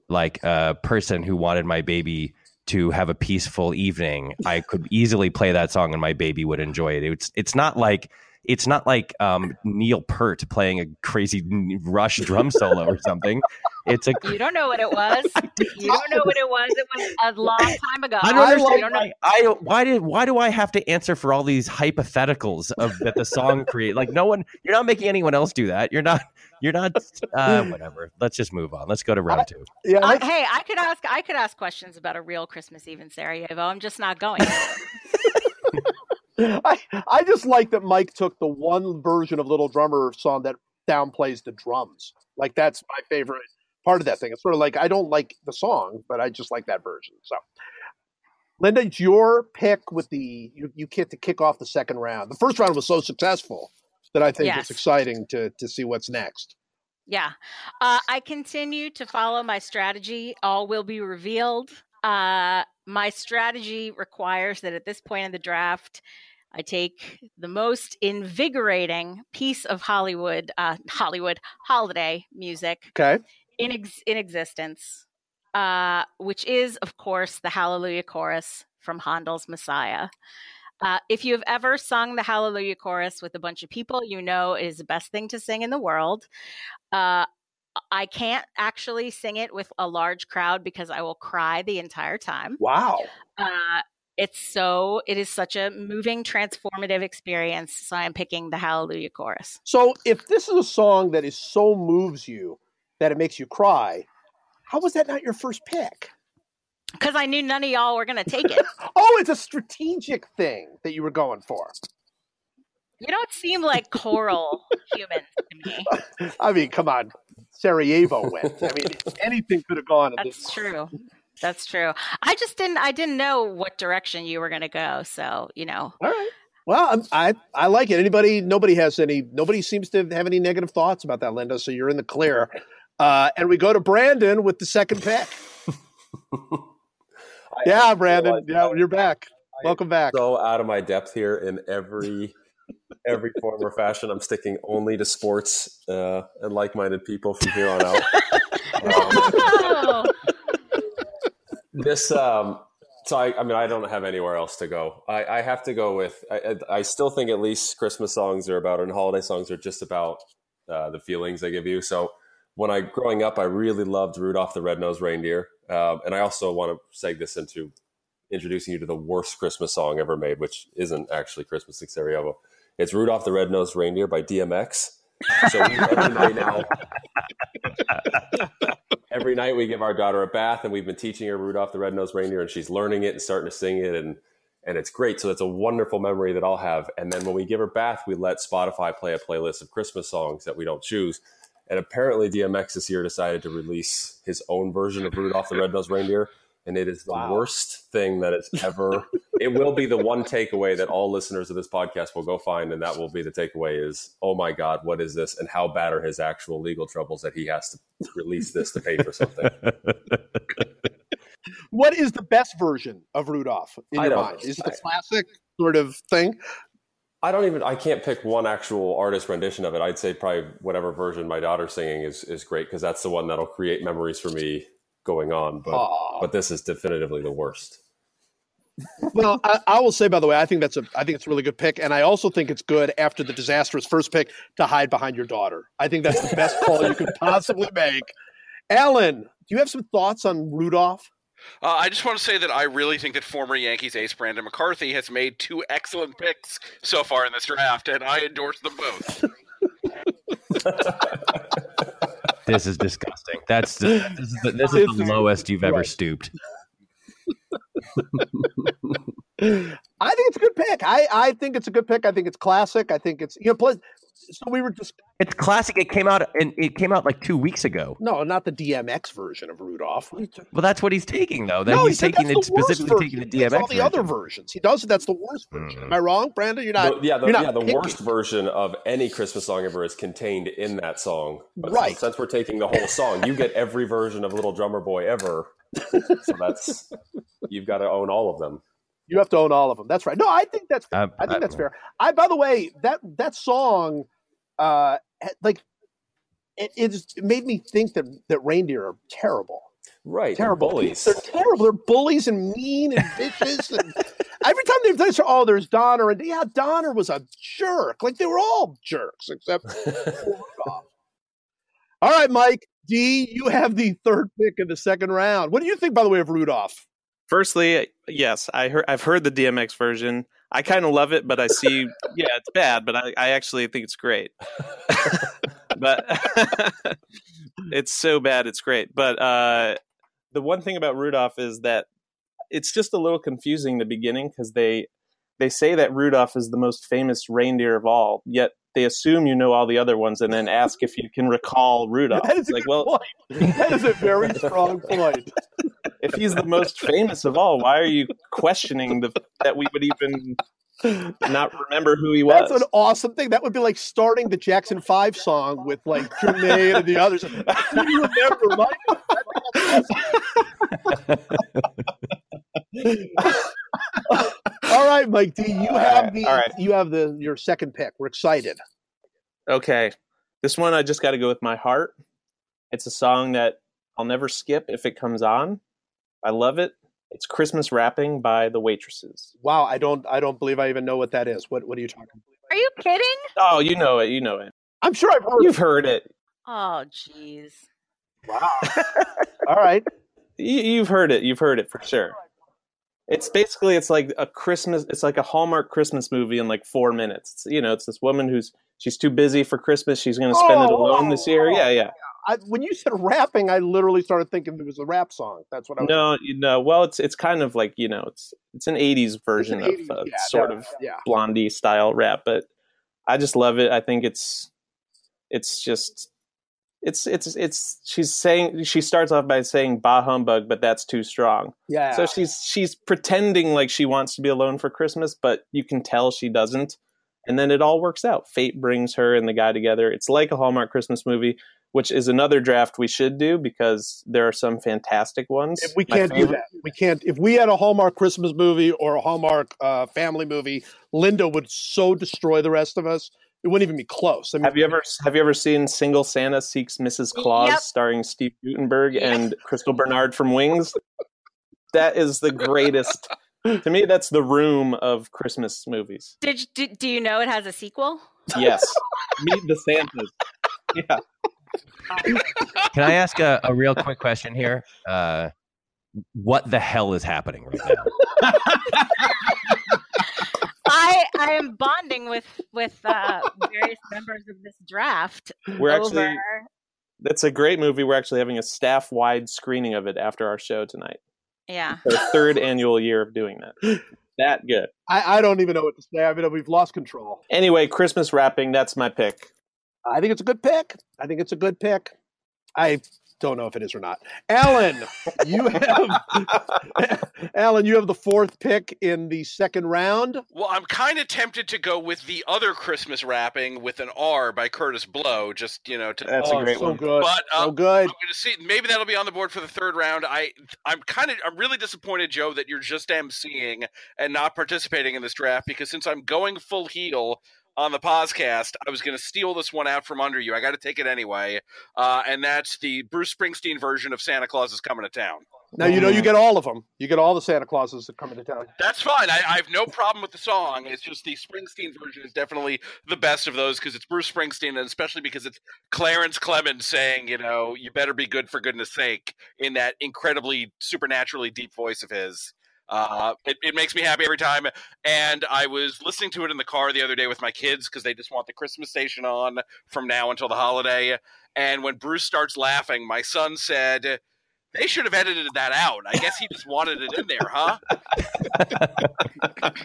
like a person who wanted my baby to have a peaceful evening, I could easily play that song and my baby would enjoy it. It's it's not like it's not like um, Neil Peart playing a crazy Rush drum solo or something. It's a You don't know what it was. You don't know what it was. It was a long time ago. I don't understand. You don't know- why, I why did why do I have to answer for all these hypotheticals of that the song create? Like no one, you're not making anyone else do that. You're not. You're not. Uh, whatever. Let's just move on. Let's go to round two. Yeah, Uh, hey, I could ask. I could ask questions about a real Christmas Eve in Sarajevo. I'm just not going. I, I just like that Mike took the one version of Little Drummer song that downplays the drums. Like that's my favorite part of that thing. It's sort of like I don't like the song, but I just like that version. So, Linda, it's your pick with the you, you get to kick off the second round. The first round was so successful that I think Yes. it's exciting to to see what's next. Yeah. Uh, I continue to follow my strategy. All will be revealed. Uh, my strategy requires that at this point in the draft, I take the most invigorating piece of Hollywood, uh, Hollywood holiday music Okay. in ex- in existence, uh, which is, of course, the Hallelujah chorus from Handel's Messiah. Uh, if you have ever sung the Hallelujah chorus with a bunch of people, you know it is the best thing to sing in the world. Uh, I can't actually sing it with a large crowd because I will cry the entire time. Wow. Uh, it's so, it is such a moving, transformative experience. So I'm picking the Hallelujah chorus. So if this is a song that is so moves you that it makes you cry, how was that not your first pick? Because I knew none of y'all were going to take it. Oh, it's a strategic thing that you were going for. You don't seem like choral humans to me. I mean, come on. Sarajevo went. I mean, anything could have gone. in this That's true. That's true. I just didn't. I didn't know what direction you were going to go. So you know, All right. Well, I'm, I I like it. Anybody? Nobody has any. Nobody seems to have any negative thoughts about that, Linda. So you're in the clear. Uh, and we go to Brandon with the second pick. yeah, Brandon. Yeah, that. you're back. Welcome back. so out of my depth here in every every form or fashion. I'm sticking only to sports uh, and like-minded people from here on out. Oh, this um so I, I mean i don't have anywhere else to go. I, I have to go with I, I still think at least christmas songs are about and holiday songs are just about uh, the feelings they give you. So when i growing up i really loved rudolph the red-nosed reindeer um, and i also want to seg this into introducing you to the worst christmas song ever made which isn't actually christmas in Sarajevo. it's rudolph the red-nosed reindeer by dmx so we, every night now every night we give our daughter a bath and we've been teaching her Rudolph the Red-Nosed Reindeer and she's learning it and starting to sing it and and it's great. So it's a wonderful memory that I'll have. And then when we give her bath, we let Spotify play a playlist of Christmas songs that we don't choose. And apparently DMX this year decided to release his own version of Rudolph the Red-Nosed Reindeer. And it is the Wow. worst thing that has ever. it will be the one takeaway that all listeners of this podcast will go find, and that will be the takeaway: is oh my god, what is this, and how bad are his actual legal troubles that he has to release this to pay for something? What is the best version of Rudolph in I your mind? Is it the classic sort of thing? I don't even. I can't pick one actual artist rendition of it. I'd say probably whatever version my daughter's singing is is great because that's the one that'll create memories for me going on. But Aw. but this is definitively the worst. well, I, I will say, by the way, I think that's a, I think it's a really good pick, and I also think it's good after the disastrous first pick to hide behind your daughter. I think that's the best call you could possibly make. Alan, do you have some thoughts on Rudolph? Uh, I just want to say that I really think that former Yankees ace Brandon McCarthy has made two excellent picks so far in this draft, and I endorse them both. This is disgusting. That's this is the, this is the lowest you've ever stooped. I think it's a good pick. I, I think it's a good pick. I think it's classic. I think it's you know. Plus, so we were just It's classic. It came out and it came out like two weeks ago. no, not the DMX version of Rudolph. What are you talking- Well, that's what he's taking though. That no, he he's taking that's it the worst specifically version. taking the That's DMX all the version. other versions. He does it. That's the worst version. Mhm. Am I wrong, Brandon? You're not. The- yeah, the, you're not yeah, the picking. worst version of any Christmas song ever is contained in that song. But Right. Since we're taking the whole song, you get every version of Little Drummer Boy ever. So that's you've got to own all of them. You have to own all of them. That's right. No, I think that's. Uh, I think uh, that's fair. I, by the way, that that song, uh, like, it, it just made me think that that reindeer are terrible. Right. they're Terrible. bullies. They're terrible. They're bullies and mean and vicious. And every time they've done this, oh, there's Donner. And yeah, Donner was a jerk. Like they were all jerks except Rudolph. All right, Mike D, you have the third pick in the second round. What do you think, by the way, of Rudolph? Firstly, yes, I heard I've heard the DMX version. I kind of love it, but I see, yeah, it's bad, but I, I actually think it's great. but it's so bad, it's great. But uh, the one thing about Rudolph is that it's just a little confusing in the beginning because they they say that Rudolph is the most famous reindeer of all, yet they assume you know all the other ones and then ask if you can recall Rudolph. That is a like, well, point. That is a very strong point. If he's the most famous of all, why are you questioning the that we would even not remember who he was? That's an awesome thing. That would be like starting the Jackson Five song with like Jermaine and the others. Do you remember, Mike? All right, Mike D. You All have right, the right. you have the your second pick. We're excited. okay, this one I just got to go with my heart. It's a song that I'll never skip if it comes on. I love it. It's Christmas wrapping by the Waitresses. Wow, I don't I don't believe I even know what that is. What what are you talking about? Are you kidding? Oh, you know it. You know it. I'm sure I've heard You've it. heard it. Oh, jeez. Wow. All right. You, you've heard it. You've heard it for sure. It's basically it's like a Christmas. It's like a Hallmark Christmas movie in like four minutes. It's, you know, it's this woman who's she's too busy for Christmas. She's going to spend it Oh, alone this year. oh, Yeah, yeah. I, when you said rapping, I literally started thinking it was a rap song. That's what I was. No, you know, well, it's it's kind of like you know, it's it's an '80s version an of 80s uh, yeah, sort of yeah. Blondie style rap, but I just love it. I think it's it's just it's it's it's she's saying she starts off by saying bah humbug, but that's too strong. Yeah. So she's she's pretending like she wants to be alone for Christmas, but you can tell she doesn't. And then it all works out. Fate brings her and the guy together. It's like a Hallmark Christmas movie, which is another draft we should do because there are some fantastic ones. If we can't do that. We can't. If we had a Hallmark Christmas movie or a Hallmark uh, family movie, Linda would so destroy the rest of us. It wouldn't even be close. I mean, Have you ever have you ever seen Single Santa Seeks Mrs. Claus Yep. starring Steve Guttenberg Yep. and Crystal Bernard from Wings? That is the greatest. to me, that's the room of Christmas movies. Did you, do, do you know it has a sequel? Yes, Meet the Santas. Yeah, Can I ask a, a real quick question here? Uh, what the hell is happening right now? I I am bonding with with uh, various members of this draft. we're over, actually. That's a great movie. We're actually having a staff wide screening of it after our show tonight. yeah. Our third annual year of doing that. That good. I, I don't even know what to say. I mean, we've lost control. Anyway, Christmas wrapping. That's my pick. I think it's a good pick. I think it's a good pick. I don't know if it is or not. Alan, you have Alan, you have the fourth pick in the second round. Well, I'm kind of tempted to go with the other Christmas wrapping with an R by Kurtis Blow, just you know to. That's oh, a great so one. good. But uh, so good. I'm going to see. Maybe that'll be on the board for the third round. I, I'm kind of, I'm really disappointed, Joe, that you're just emceeing and not participating in this draft because since I'm going full heel on the podcast, I was going to steal this one out from under you. I got to take it anyway, uh, and that's the Bruce Springsteen version of Santa Claus is coming to town. Now you know you get all of them. You get all the Santa Clauses that come into town. That's fine. I, I have no problem with the song. It's just the Springsteen version is definitely the best of those because it's Bruce Springsteen, and especially because it's Clarence Clemons saying, you know, you better be good for goodness sake in that incredibly supernaturally deep voice of his. Uh, it, it makes me happy every time. And I was listening to it in the car the other day with my kids because they just want the Christmas station on from now until the holiday. And when Bruce starts laughing, my son said, they should have edited that out. I guess he just wanted it in there, huh?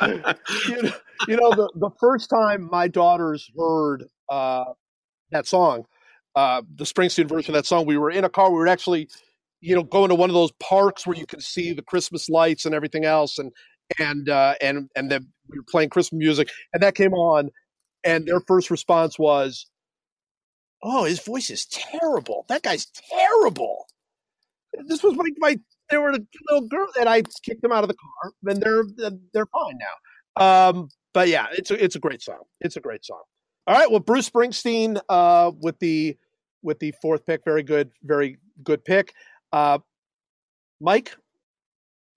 you know, you know the, the first time my daughters heard uh, that song, uh, the Springsteen version of that song, we were in a car. We were actually, you know, going to one of those parks where you can see the Christmas lights and everything else, and and uh, and and then were playing Christmas music, and that came on, and their first response was, "Oh, his voice is terrible. That guy's terrible." This was my my. They were a little girl, and I kicked them out of the car. And they're they're fine now. Um, but yeah, it's a it's a great song. It's a great song. All right, well, Bruce Springsteen uh, with the with the fourth pick, very good, very good pick. Uh, Mike,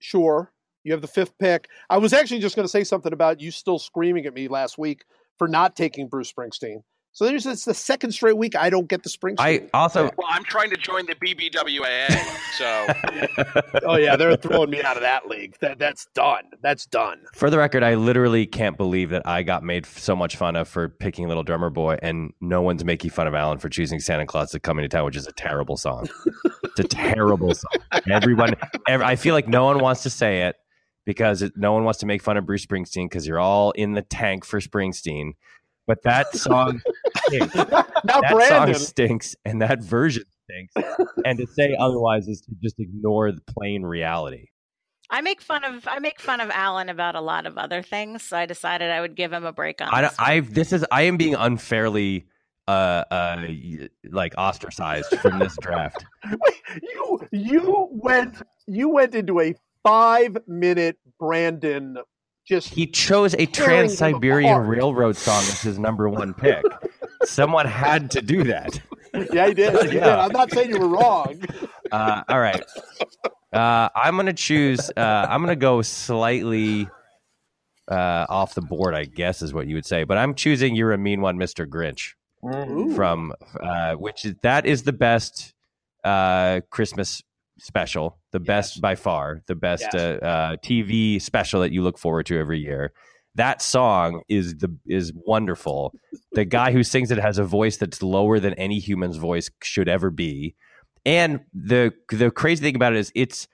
Schur, you have the fifth pick. I was actually just going to say something about you still screaming at me last week for not taking Bruce Springsteen. So there's it's the second straight week I don't get the Springsteen. I also Well, I'm trying to join the BBWAA, so oh yeah, they're throwing me out of that league. That that's done. That's done. For the record, I literally can't believe that I got made so much fun of for picking Little Drummer Boy, and no one's making fun of Alan for choosing Santa Claus to Come Into Town, which is a terrible song. it's a terrible song. Everyone, ev I feel like no one wants to say it because it, no one wants to make fun of Bruce Springsteen because you're all in the tank for Springsteen. But that song, stinks. Now that Brandon, song stinks, and that version stinks. and to say otherwise is to just ignore the plain reality. I make fun of I make fun of Alan about a lot of other things, so I decided I would give him a break on. I this I this is I am being unfairly uh uh like ostracized from this draft. Wait, you you went you went into a five minute Brandon just He chose a Trans Siberian. Railroad song as his number one pick. Someone had to do that. yeah he did. He did. Yeah. I'm not saying you were wrong. Uh, all right, uh, I'm gonna choose. Uh, I'm gonna go slightly uh, off the board, I guess is what you would say. But I'm choosing "You're a Mean One, Mr. Grinch." Ooh. from uh, which is that is the best uh, Christmas special, the best by far, the best Yes. uh, uh, TV special that you look forward to every year. That song is the is wonderful. The guy who sings it has a voice that's lower than any human's voice should ever be, and the the crazy thing about it is it's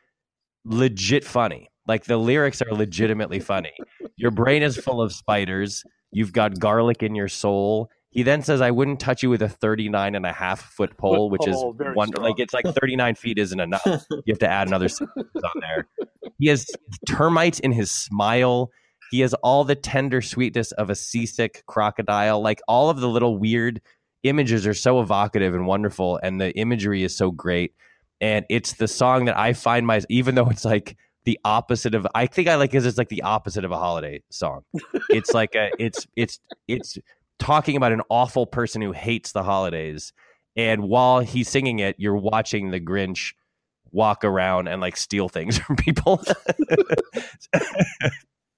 legit funny. Like the lyrics are legitimately funny. Your brain is full of spiders. You've got garlic in your soul. He then says, I wouldn't touch you with a 39 and a half foot pole, which is pole, very one, strong. like it's like 39 feet isn't enough. You have to add another on there. He has termites in his smile. He has all the tender sweetness of a seasick crocodile. Like all of the little weird images are so evocative and wonderful, and the imagery is so great. And it's the song that I find my, even though it's like the opposite of, I think I like because it's like the opposite of a holiday song. It's like a, it's, it's, it's talking about an awful person who hates the holidays. And while he's singing it, you're watching the Grinch walk around and like steal things from people.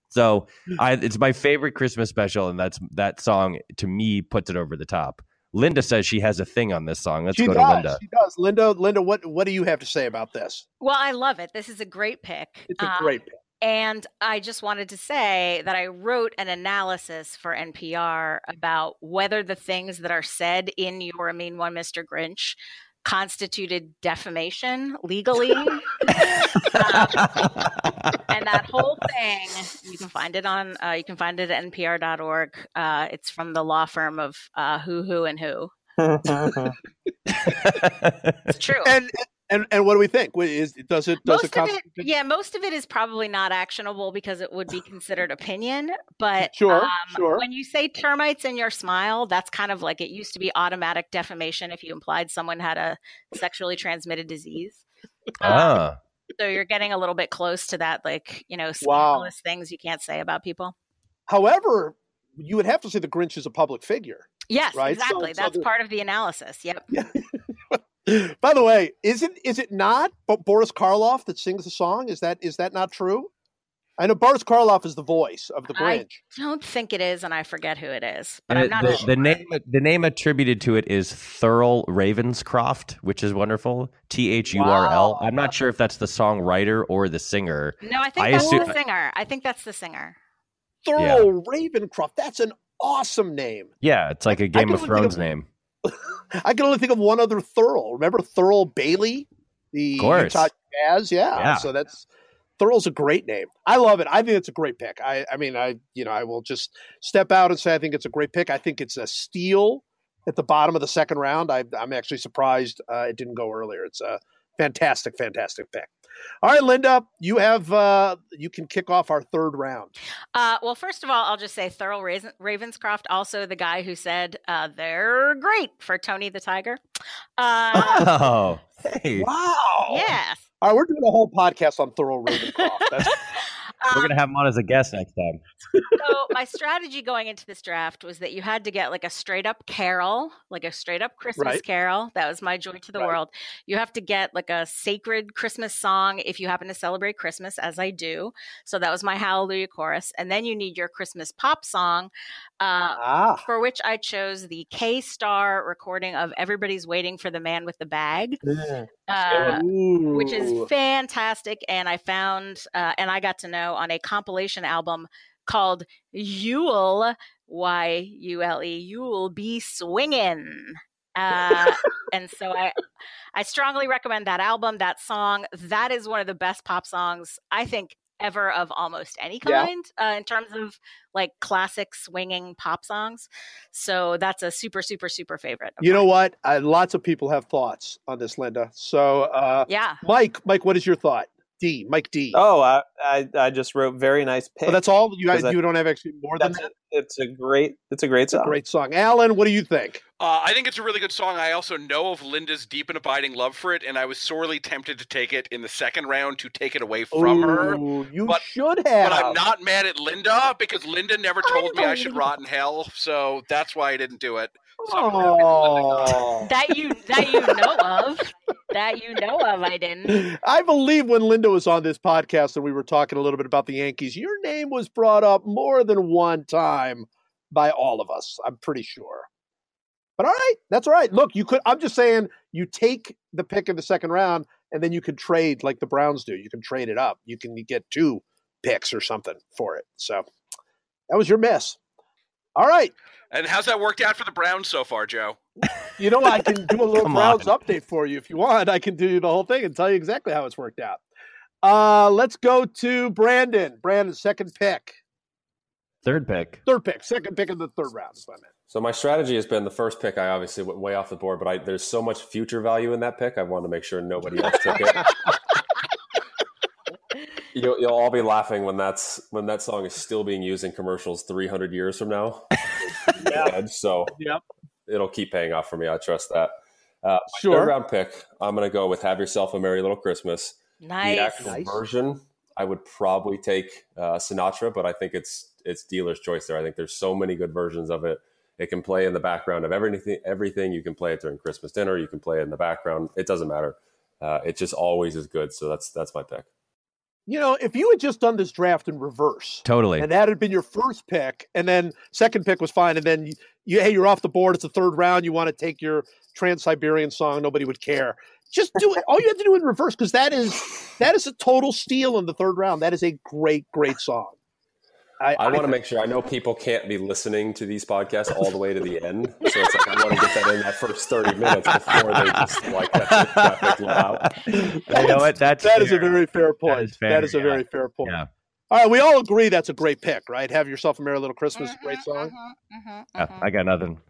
so I, it's my favorite Christmas special, and that's that song to me puts it over the top. Linda says she has a thing on this song. Let's she go does. to Linda. She does. Linda, Linda, what what do you have to say about this? Well, I love it. This is a great pick. It's a Um, great pick. And I just wanted to say that I wrote an analysis for NPR about whether the things that are said in You're a Mean One, Mr. Grinch constituted defamation legally. Um, and that whole thing, you can find it on, uh, you can find it at npr.org. Uh, it's from the law firm of uh, Who, Who, and Who. It's true. And and and what do we think? What Is does it does most it of constitute? it, yeah, most of it is probably not actionable because it would be considered opinion. But Sure, um, sure. when you say termites in your smile, that's kind of like it used to be automatic defamation if you implied someone had a sexually transmitted disease. Um, ah, so you're getting a little bit close to that, like you know, Wow. scandalous things you can't say about people. However, you would have to say the Grinch is a public figure. Yes, Right, exactly. so that's the- part of the analysis. Yep. By the way, is it is it not Bo- Boris Karloff that sings the song? Is that is that not true? I know Boris Karloff is the voice of the I don't think it is, and I forget who it is, but and I'm not the, sure. the name the name attributed to it is Thurl Ravenscroft, which is wonderful. T H U R L. Wow. I'm not sure if that's the songwriter or the singer. No, I think I that's assume- the singer. I think that's the singer. Thurl Ravenscroft. That's an awesome name. Yeah, it's like a Game can of only Thrones of- name. I can only think of one other Thurl. Remember Thurl Bailey, the Utah Jazz? Yeah. Yeah. So that's Thurl's a great name. I love it. I think it's a great pick. I, I mean, I you know, I will just step out and say I think it's a great pick. I think it's a steal at the bottom of the second round. I, I'm actually surprised uh, it didn't go earlier. It's a fantastic, fantastic pick. All right, Linda, you have uh, you can kick off our third round. Uh, well, first of all, I'll just say Thurl Raven- Ravenscroft, also the guy who said uh, they're great for Tony the Tiger. Uh, Oh, hey. Wow. yes. All right, we're doing a whole podcast on Thurl Ravenscroft. That's We're gonna have him on as a guest next time. so my strategy going into this draft was that you had to get like a straight up carol, like a straight up Christmas Right. carol. That was my joy to the Right. world. You have to get like a sacred Christmas song if you happen to celebrate Christmas, as I do. So that was my Hallelujah chorus, and then you need your Christmas pop song. Uh, Ah. for which I chose the Kay Starr recording of Everybody's Waiting for the Man with the Bag, uh, which is fantastic. And I found, uh, and I got to know on a compilation album called Yule, Y U L E, You'll Be Swingin'. Uh, and so I, I strongly recommend that album, that song. That is one of the best pop songs I think ever of almost any Yeah. kind uh, in terms of like classic swinging pop songs. So that's a super, super, super favorite. You know what? Uh, lots of people have thoughts on this, Linda. So, uh, Yeah. Mike, Mike, what is your thought? D, Mike D. Oh, I, I I just wrote very nice pick. Oh, that's all you guys. Because I- You don't have actually more than that. it. It's a great. It's a great It's a song. great song. Alan, what do you think? Uh, I think it's a really good song. I also know of Linda's deep and abiding love for it, and I was sorely tempted to take it in the second round to take it away from her. You but- should have. But I'm not mad at Linda because Linda never told me I should rot in hell, so that's why I didn't do it. So I'm happy that Linda got it. Oh. That you that you know of. That you know of, I didn't. I believe when Linda was on this podcast and we were talking a little bit about the Yankees, your name was brought up more than one time by all of us. I'm pretty sure. But all right, that's all right. Look, you could. I'm just saying, you take the pick in the second round, and then you can trade like the Browns do. You can trade it up. You can get two picks or something for it. So that was your miss. All right. And how's that worked out for the Browns so far, Joe? You know, I can do a little Browns on. update for you if you want. I can do the whole thing and tell you exactly how it's worked out. Uh, let's go to Brandon. Brandon, second pick, Third pick. third pick, second pick in the third round. Is what I meant. So my strategy has been the first pick. I obviously went way off the board, but I, there's so much future value in that pick. I wanted to make sure nobody else took it. You'll, you'll all be laughing when that's when that song is still being used in commercials 300 years from now. Yeah. So Yep. it'll keep paying off for me. I trust that. Uh, Sure. Third round pick. I'm going to go with "Have Yourself a Merry Little Christmas." Nice. The actual Nice. version, I would probably take uh, Sinatra, but I think it's it's dealer's choice there. I think there's so many good versions of it. It can play in the background of everything. Everything you can play it during Christmas dinner. You can play it in the background. It doesn't matter. Uh, it just always is good. So that's that's my pick. You know, if you had just done this draft in reverse, Totally. and that had been your first pick, and then second pick was fine, and then you, you hey, you're off the board. It's the third round. You want to take your Trans Siberian song. Nobody would care. Just do it. All you have to do in reverse because that is that is a total steal in the third round. That is a great, great song. I want to make sure. I know people can't be listening to these podcasts all the way to the end, so it's like I want to get that in that first 30 minutes before they just like let the traffic out. you know what? That's That is a very fair point. is fair, that is a yeah. very fair point. Yeah. All right, we all agree that's a great pick, right? Have yourself a merry little Christmas, Mhm, great song. mhm, mhm, Yeah, mhm. I got nothing.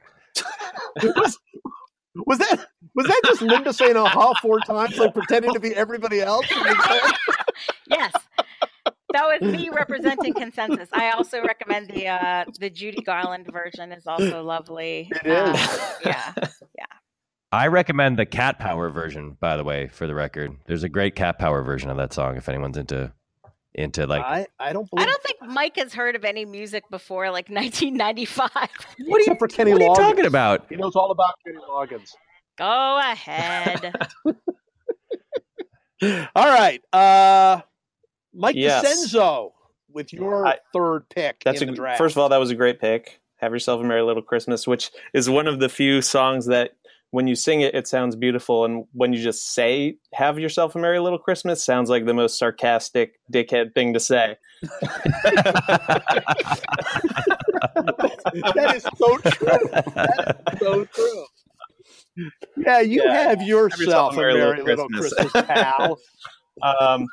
was, was that was that just Linda saying "aha" four times, like pretending to be everybody else? Yes. That was me representing consensus. I also recommend the uh, the Judy Garland version is also lovely. It is. Uh, yeah. I recommend the Cat Power version, by the way, for the record. There's a great Cat Power version of that song if anyone's into into like I, I don't believe I don't think Mike has heard of any music before like 1995. What are you, for Kenny what are you talking about? He knows all about Kenny Loggins. Go ahead. All right, uh, Mike Yes. DiCenzo with your I- third pick That's in a the draft. first of all, that was a great pick. Have yourself a merry little Christmas, which is one of the few songs that when you sing it, it sounds beautiful, and when you just say "Have yourself a merry little Christmas," sounds like the most sarcastic dickhead thing to say. that is so true. That is so true. Yeah, you Yeah. have yourself a Merry merry Little little Christmas. Christmas, pal. Um,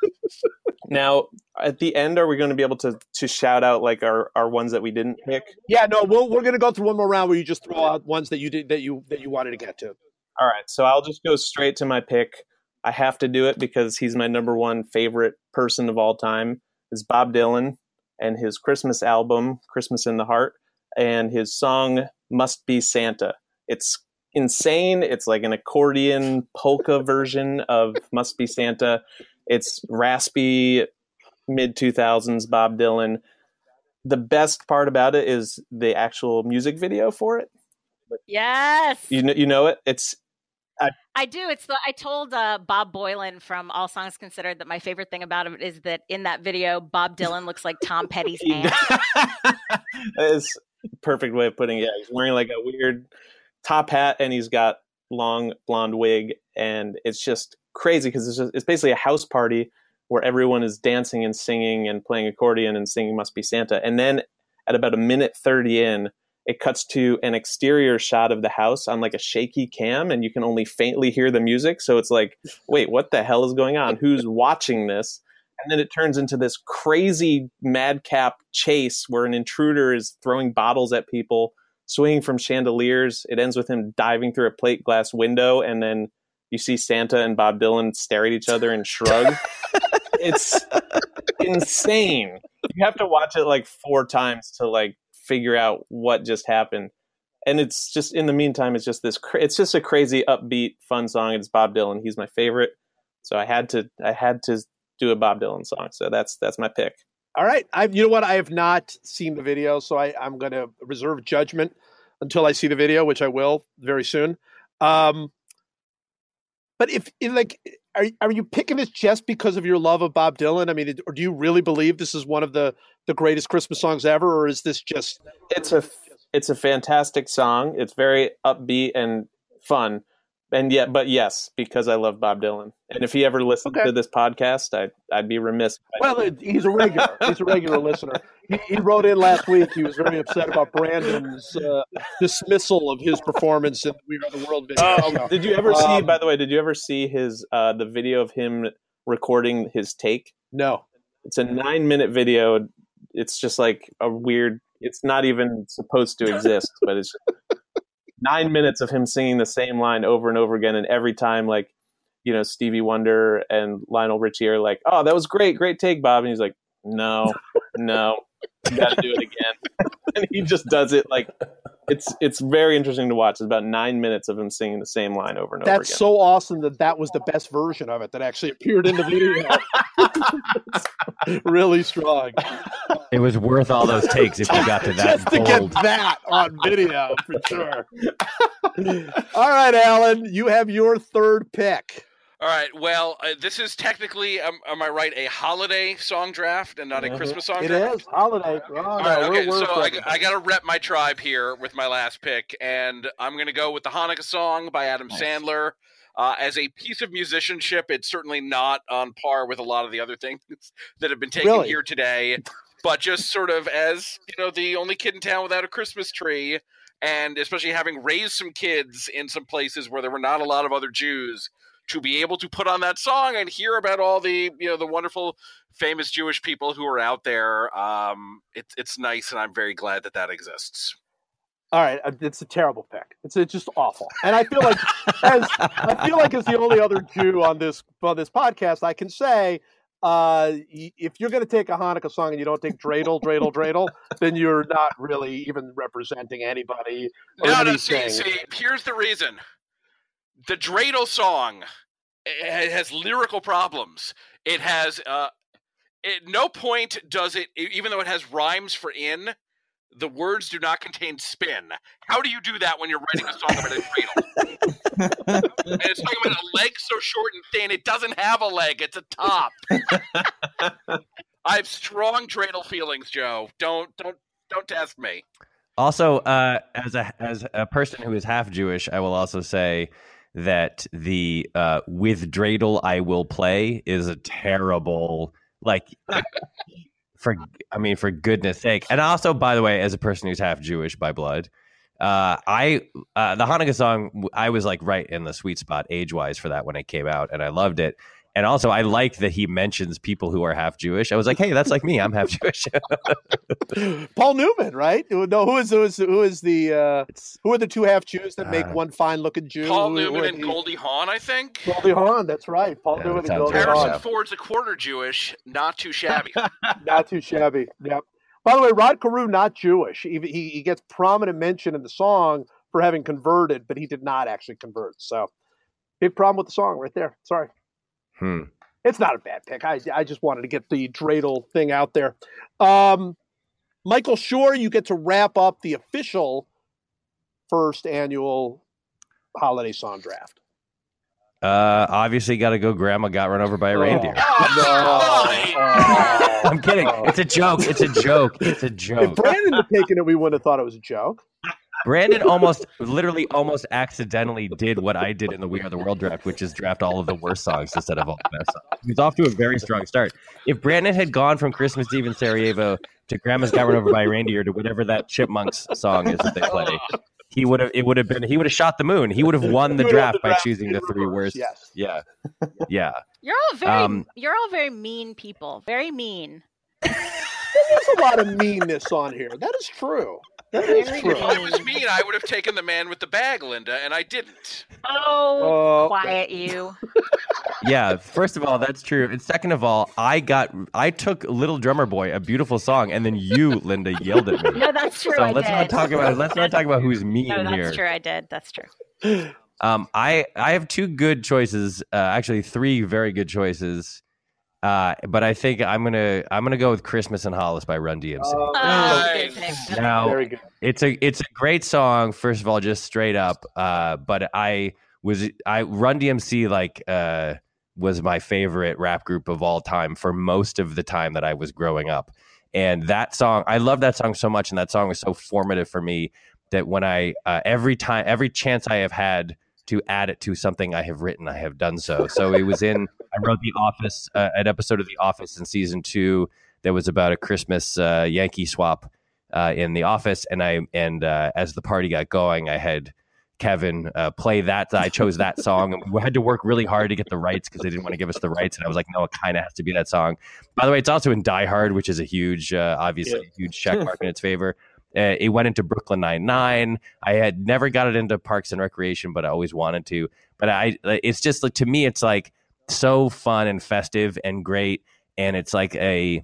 now, at the end, are we going to be able to to shout out like our our ones that we didn't pick? Yeah, no, we'll, we're going to go through one more round where you just throw out ones that you did that you that you wanted to get to. All right, so I'll just go straight to my pick. I have to do it because he's my number one favorite person of all time. Is Bob Dylan and his Christmas album "Christmas in the Heart" and his song "Must Be Santa." It's insane. It's like an accordion polka version of "Must Be Santa." It's raspy, mid 2000s Bob Dylan. The best part about it is the actual music video for it. Yes. You know, you know it. It's I do. It's the I told uh, Bob Boilen from All Songs Considered that my favorite thing about it is that in that video, Bob Dylan looks like Tom Petty's aunt. that is a perfect way of putting it. Yeah, he's wearing like a weird top hat and he's got long blonde wig and it's just crazy because it's just, it's basically a house party where everyone is dancing and singing and playing accordion and singing must be santa. And then at about a minute 30 in it cuts to an exterior shot of the house on like a shaky cam and you can only faintly hear the music. So it's like wait what the hell is going on? Who's watching this? And then it turns into this crazy madcap chase where an intruder is throwing bottles at people swinging from chandeliers. It ends with him diving through a plate glass window and then you see santa and bob dylan stare at each other and shrug. It's insane. You have to watch it like four times to like figure out what just happened. And it's just in the meantime it's just this cra- it's just a crazy upbeat fun song. It's bob dylan. He's my favorite. So i had to i had to do a bob dylan song. So that's that's my pick. All right. I you know what? I have not seen the video, so I, I'm going to reserve judgment until I see the video, which I will very soon. Um, but if, like, are are you picking this just because of your love of Bob Dylan? I mean, or do you really believe this is one of the the greatest Christmas songs ever, or is this just it's a it's a fantastic song it's very upbeat and fun and yet but yes because i love bob dylan and if he ever listened Okay. to this podcast I, i'd be remiss Well, it- he's a regular. He's a regular listener. He, he wrote in last week. He was very upset about Brandon's uh, dismissal of his performance in We Are the World video. Oh, did you ever see? Um, By the way, did you ever see his uh, the video of him recording his take? No. It's a nine minute video. It's just like a weird. It's not even supposed to exist, but it's nine minutes of him singing the same line over and over again, and every time, like you know, Stevie Wonder and Lionel Richie are like, "Oh, that was great, great take, Bob," and he's like, "No, no, you got to do it again," and he just does it like. It's it's very interesting to watch. It's about nine minutes of him singing the same line over and over That's again. so awesome that that was the best version of it that actually appeared in the video. really strong. It was worth all those takes if you got to that Just to get that on video for sure. All right, Alan, you have your third pick. All right. Well, uh, this is technically, um, am I right, a holiday song draft and not a Mhm. Christmas song It draft? is holiday. Oh, All right, okay, so I. I got to rep my tribe here with my last pick, and I'm going to go with the Hanukkah song by Adam Sandler. Uh, as a piece of musicianship, it's certainly not on par with a lot of the other things that have been taken Really? here today. But just sort of as you know, the only kid in town without a Christmas tree, and especially having raised some kids in some places where there were not a lot of other Jews, to be able to put on that song and hear about all the you know the wonderful famous Jewish people who are out there. Um, it's it's nice, and I'm very glad that that exists. All right, uh, it's a terrible pick. It's, it's just awful, and I feel like as I feel like as the only other Jew on this on this podcast, I can say uh, if you're going to take a Hanukkah song and you don't take dreidel, dreidel, dreidel, then you're not really even representing anybody No, no. See, see, here's the reason: the dreidel song it has lyrical problems. It has uh, at no point does it, even though it has rhymes for in. The words do not contain spin. How do you do that when you're writing a song about a dreidel? and it's talking about a leg so short and thin, it doesn't have a leg; it's a top. I have strong dreidel feelings, Joe. Don't don't don't test me. Also, uh, as a as a person who is half Jewish, I will also say that the uh, "with dreidel I will play" is a terrible like. for I mean, for goodness sake, and also, by the way, as a person who's half Jewish by blood, uh, I uh, the Hanukkah song I was like right in the sweet spot age wise for that when it came out, and I loved it. And also, I like that he mentions people who are half Jewish. I was like, "Hey, that's like me. I'm half Jewish." Paul Newman, right? No, who is who is who is the uh, who are the two half Jews that make Uh, one fine looking Jew? Paul Who- who Newman are and the- Goldie Hawn, I think. Goldie Hawn. That's right. Paul Yeah, Newman that and Goldie. Harrison Hawn. Ford's a quarter Jewish, not too shabby. not too shabby. Yep. By the way, Rod Carew not Jewish. He, he he gets prominent mention in the song for having converted, but he did not actually convert. So big problem with the song right there. Sorry. Hmm. It's not a bad pick. I I just wanted to get the dreidel thing out there. Um, Michael Schur, you get to wrap up the official first annual holiday song draft. Uh, obviously, got to go. Grandma got run over by a reindeer. Oh, I'm kidding. It's a joke. It's a joke. It's a joke. If joke. Brandon had taken it, we wouldn't have thought it was a joke. Brandon almost, literally, almost accidentally did what I did in the We Are the World draft, which is draft all of the worst songs instead of all the best songs. He's off to a very strong start. If Brandon had gone from Christmas Eve in Sarajevo to Grandma's Got Run Over by a Reindeer to whatever that Chipmunks song is that they play, he would have. It would have been. He would have shot the moon. He would have won the He would have draft by choosing the three worst. yes. Yeah, yeah. You're all very Um, you're all very mean people. Very mean. There's a lot of meanness on here. That is true. That is true. If I was mean, I would have taken the man with the bag, Linda, and I didn't. Oh, Oh. quiet you. Yeah, first of all, that's true. And second of all, I got I took Little Drummer Boy, a beautiful song, and then you, Linda, yelled at me. No, that's true. So I let's did. not talk about let's not talk about who's mean No, that's here. true. I did. That's true. Um, I I have two good choices, uh, actually three very good choices. Uh, but I think I'm gonna I'm gonna go with Christmas in Hollis by Run DMC. Oh, Nice. now Very good. it's a it's a great song. First of all, just straight up. Uh, but I was I Run DMC like uh was my favorite rap group of all time for most of the time that I was growing up. And that song, I love that song so much, and that song was so formative for me that when I uh, every time every chance I have had to add it to something I have written, I have done so. So it was in I wrote The Office, uh, an episode of The Office in season two that was about a Christmas uh, Yankee swap uh, in the office, and I and uh, as the party got going, I had Kevin uh, play that. I chose that song, and we had to work really hard to get the rights because they didn't want to give us the rights. And I was like, no, it kind of has to be that song. By the way, it's also in Die Hard, which is a huge, uh, obviously, a huge check mark in its favor. Uh, it went into Brooklyn Nine Nine. I had never got it into Parks and Recreation, but I always wanted to. But I, it's just like to me, it's like so fun and festive and great, and it's like a,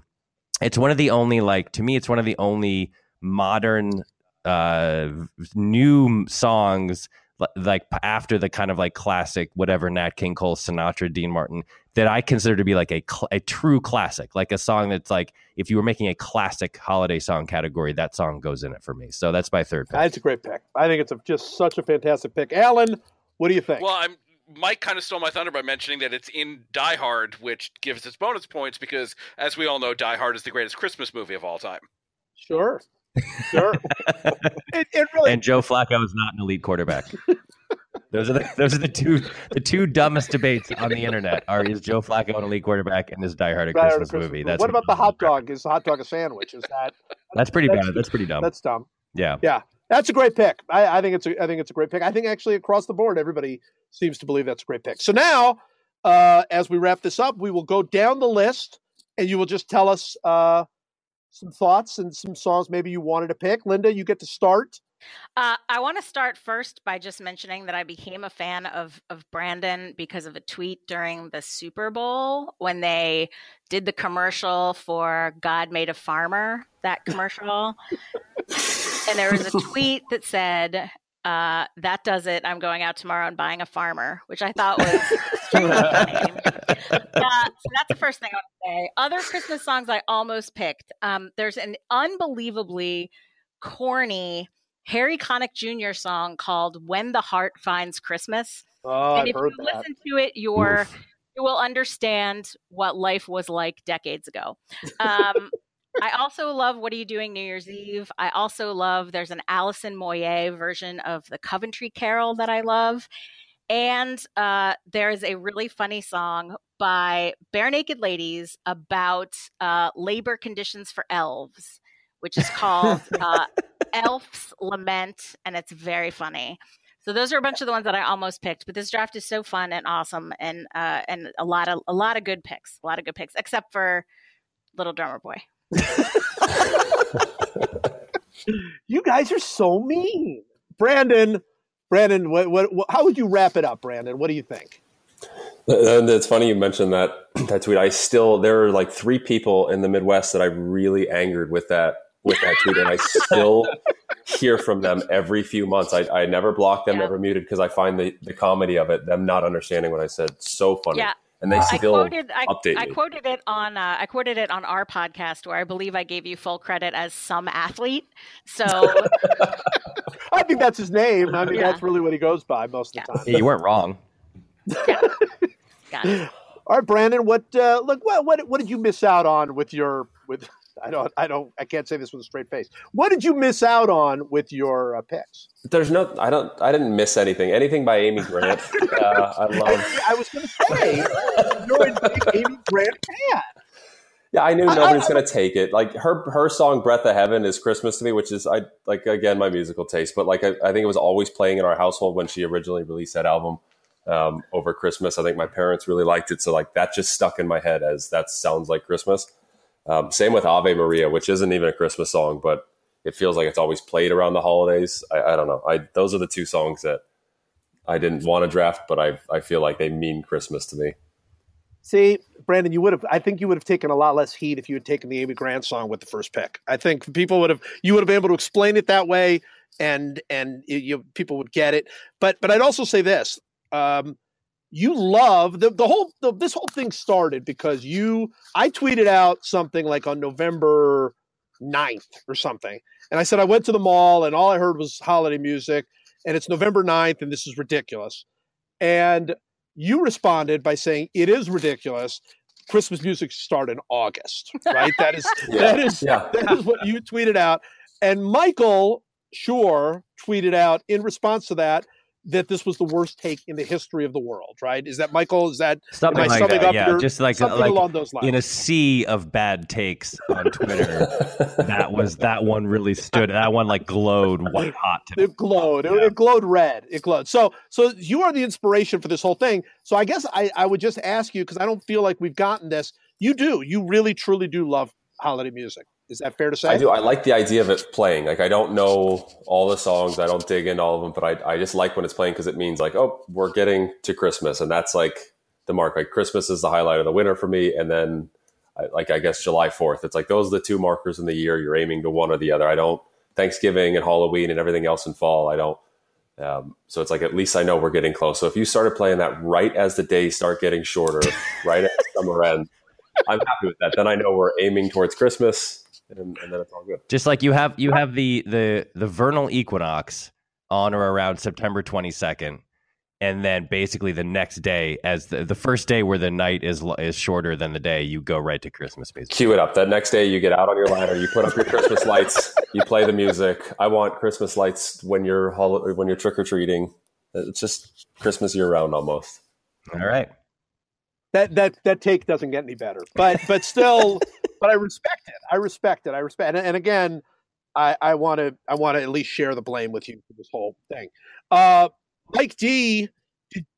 it's one of the only like to me, it's one of the only modern uh new songs like after the kind of like classic whatever Nat King Cole Sinatra Dean Martin that I consider to be like a cl- a true classic like a song that's like if you were making a classic holiday song category that song goes in it for me so that's my third pick. That's a great pick. I think it's a, just such a fantastic pick. Alan, what do you think? Well, I'm Mike kind of stole my thunder by mentioning that it's in Die Hard, which gives its bonus points because, as we all know, Die Hard is the greatest Christmas movie of all time. sure. Sure. it, it really and Joe Flacco is not an elite quarterback. those are the those are the two the two dumbest debates on the internet are is Joe Flacco an elite quarterback and is Die Hard a Christmas, Christmas movie. movie. That's what about the hot dog? Is the hot dog a sandwich? Is that That's pretty That's- bad. That's pretty dumb. that's dumb? yeah. Yeah, that's a great pick. I, I think it's a I think it's a great pick. I think actually across the board, everybody seems to believe that's a great pick. So now, uh, as we wrap this up, we will go down the list, and you will just tell us uh, some thoughts and some songs maybe you wanted to pick. Linda, you get to start. Uh, I want to start first by just mentioning that I became a fan of of Brandon because of a tweet during the Super Bowl when they did the commercial for "God Made a Farmer." That commercial, and there was a tweet that said, uh, "That does it. I'm going out tomorrow and buying a farmer," which I thought was extremely funny. Uh, so that's the first thing I want to say. Other Christmas songs I almost picked. Um, there's an unbelievably corny Harry Connick Jr. song called "When the Heart Finds Christmas." Oh, and I've if you that. listen to it, you're you will understand what life was like decades ago. Um, I also love "What Are You Doing New Year's Eve." I also love there's an Alison Moyet version of the Coventry Carol that I love, and uh, there is a really funny song by Barenaked Ladies about uh, labor conditions for elves, which is called uh, Elf's Lament, and it's very funny. So those are a bunch of the ones that I almost picked, but this draft is so fun and awesome, and uh, and a lot of a lot of good picks, a lot of good picks, except for Little Drummer Boy. You guys are so mean, Brandon. Brandon, what, what, what, how would you wrap it up, Brandon? What do you think? And it's funny you mentioned that that tweet. I still there are like three people in the Midwest that I really angered with that with that tweet, and I still hear from them every few months. I, I never blocked them, Yeah. never muted because I find the, the comedy of it, them not understanding what I said, so funny. Yeah, and they I still quoted I, update I me. quoted it on uh, I quoted it on our podcast where I believe I gave you full credit as some athlete. So I think that's his name. I mean, Yeah. that's really what he goes by most of the time. Yeah, you weren't wrong. got it. All right, Brandon. What uh, look what what what did you miss out on with your with? I don't I don't I can't say this with a straight face. What did you miss out on with your uh, picks? There's no, I don't, I didn't miss anything. Anything by Amy Grant. uh, I love. I was going to say you're a big Amy Grant fan. Yeah, I knew nobody's gonna take it. Like her, her song "Breath of Heaven" is Christmas to me, which is I like again my musical taste. But like I, I think it was always playing in our household when she originally released that album um, over Christmas. I think my parents really liked it, so like that just stuck in my head as that sounds like Christmas. Um, same with Ave Maria, which isn't even a Christmas song, but it feels like it's always played around the holidays. I, I don't know. I those are the two songs that I didn't want to draft, but I I feel like they mean Christmas to me. See, Brandon, you would have. I think you would have taken a lot less heat if you had taken the Amy Grant song with the first pick. I think people would have. You would have been able to explain it that way, and and you, you people would get it. But but I'd also say this: um, you love the the whole the, this whole thing started because you. I tweeted out something like on November 9th or something, and I said I went to the mall and all I heard was holiday music, and it's November 9th, and this is ridiculous. And you responded by saying it is ridiculous. Christmas music start in August, right? That is that is Yeah. that is what you tweeted out. And Michael Schur tweeted out in response to that that this was the worst take in the history of the world, right? Is that Michael? Is that Something like summing that. up Yeah, your- just like something like along those lines? in a sea of bad takes on Twitter. that was that one really stood. That one like glowed white hot. To me. it glowed. It, it glowed red. It glowed. So, so you are the inspiration for this whole thing. So, I guess I, I would just ask you because I don't feel like we've gotten this. You do. You really, truly do love holiday music. Is that fair to say? I do. I like the idea of it playing. Like I don't know all the songs. I don't dig into all of them, but I, I just like when it's playing because it means like, oh, we're getting to Christmas, and that's like the mark. Like Christmas is the highlight of the winter for me, and then I, like I guess July Fourth. It's like those are the two markers in the year. You're aiming to one or the other. I don't Thanksgiving and Halloween and everything else in fall. I don't. Um, so it's like at least I know we're getting close. So if you started playing that right as the days start getting shorter, right at summer end, I'm happy with that. Then I know we're aiming towards Christmas, and, and then it's all good. Just like you have you have the the the vernal equinox on or around September 22nd, and then basically the next day, as the, the first day where the night is is shorter than the day, you go right to Christmas. Basically, cue it up. That next day, you get out on your ladder, you put up your Christmas lights, you play the music. I want Christmas lights when you're hol- when you're trick or treating. Uh, it's just Christmas year round almost. all right. that that that take doesn't get any better. But but still, but I respect it. I respect it. I respect. And, and again, I I want to I want to at least share the blame with you for this whole thing. Uh, Mike D,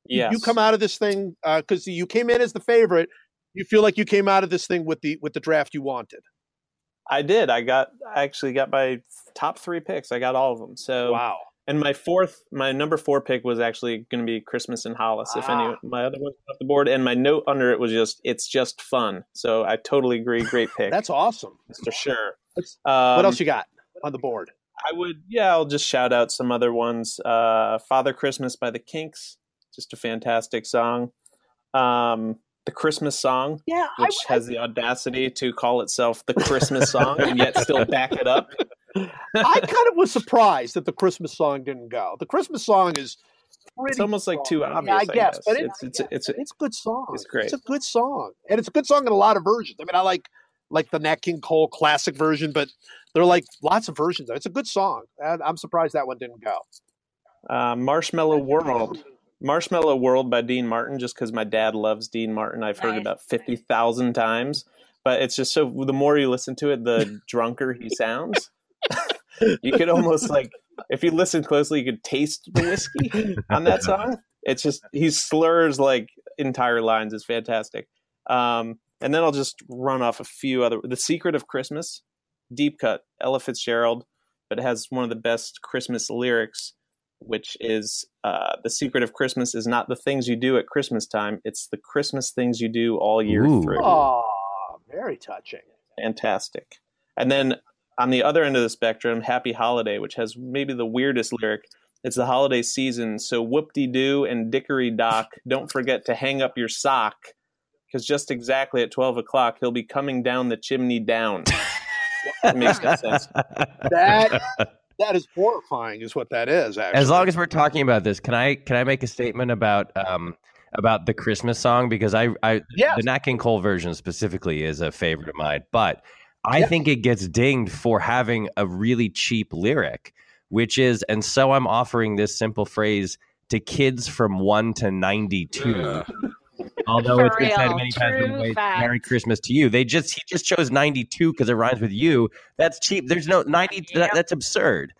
Yes. you come out of this thing because you came in as the favorite. You feel like you came out of this thing with the with the draft you wanted. I did. I got I actually got my top three picks. I got all of them. So Wow. And my fourth, my number four pick was actually going to be Christmas in Hollis. If any, Ah. my other ones off the board, and my note under it was just it's just fun. So I totally agree. Great pick. That's awesome. for sure. Um, what else you got on the board? I would, yeah, I'll just shout out some other ones. Uh, Father Christmas by the Kinks, just a fantastic song. Um, the Christmas song, Yeah, which has the audacity to call itself the Christmas song and yet still back it up. I kind of was surprised that the Christmas song didn't go. The Christmas song is pretty It's almost like too strong. obvious. Yeah, I I guess, guess. but it, It's- it's- it's- it's a good song. it's great. It's a good song, and it's a good song in a lot of versions. I mean, I like like the Nat King Cole classic version, but there are like lots of versions. It's a good song. And I'm surprised that one didn't go. Uh, Marshmallow World. Marshmallow World by Dean Martin, just because my dad loves Dean Martin. I've heard Nice. about 50,000 times. But it's just so, the more you listen to it, the drunker he sounds. you could almost like, if you listen closely, you could taste the whiskey on that song. It's just, he slurs like entire lines. It's fantastic. Um, and then I'll just run off a few other. The Secret of Christmas, Deep Cut, Ella Fitzgerald, but it has one of the best Christmas lyrics which is uh, the secret of Christmas is not the things you do at Christmas time; it's the Christmas things you do all year Ooh. through. Oh, very touching. Fantastic. And then on the other end of the spectrum, Happy Holiday, which has maybe the weirdest lyric. It's the holiday season, so whoop de doo and dickory dock. Don't forget to hang up your sock. because just exactly at twelve o'clock he'll be coming down the chimney down. it makes no sense. That that is horrifying, is what that is. Actually, As long as we're talking about this, can I can I make a statement about um about the Christmas song because I I Yes. the Nat King Cole version specifically is a favorite of mine, but I Yeah. think it gets dinged for having a really cheap lyric, which is and so I'm offering this simple phrase to kids from 1 to 92. Although For it's been said many times true the way, fact. Merry Christmas to you. They just he just chose 92 because it rhymes with you. That's cheap. There's no 90 that, that's absurd.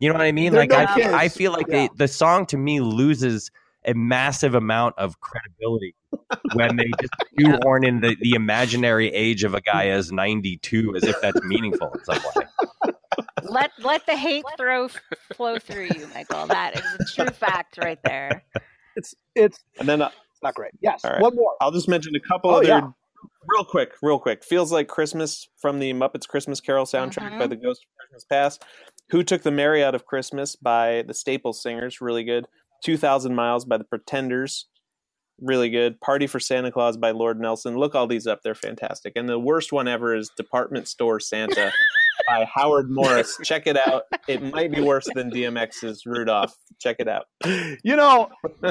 You know what I mean? They're Like no I feel, kids. I feel like Yeah. they, the song to me loses a massive amount of credibility when they just shoehorn in the, the imaginary age of a guy as 92 as if that's meaningful in some way. let let the hate throw flow through you, Michael. That is a true fact right there. it's it's And then uh, not great. Yes, All right. one more. I'll just mention a couple Oh, other yeah. real quick, real quick. Feels like Christmas from the Muppets Christmas Carol soundtrack Mhm. by the Ghost of Christmas Past. Who Took the Mary Out of Christmas by the Staples Singers, really good. 2000 Miles by the Pretenders, really good. Party for Santa Claus by Lord Nelson. Look all these up, they're fantastic. And the worst one ever is Department Store Santa by Howard Morris. Check it out. It might be worse than DMX's Rudolph. Check it out. You know,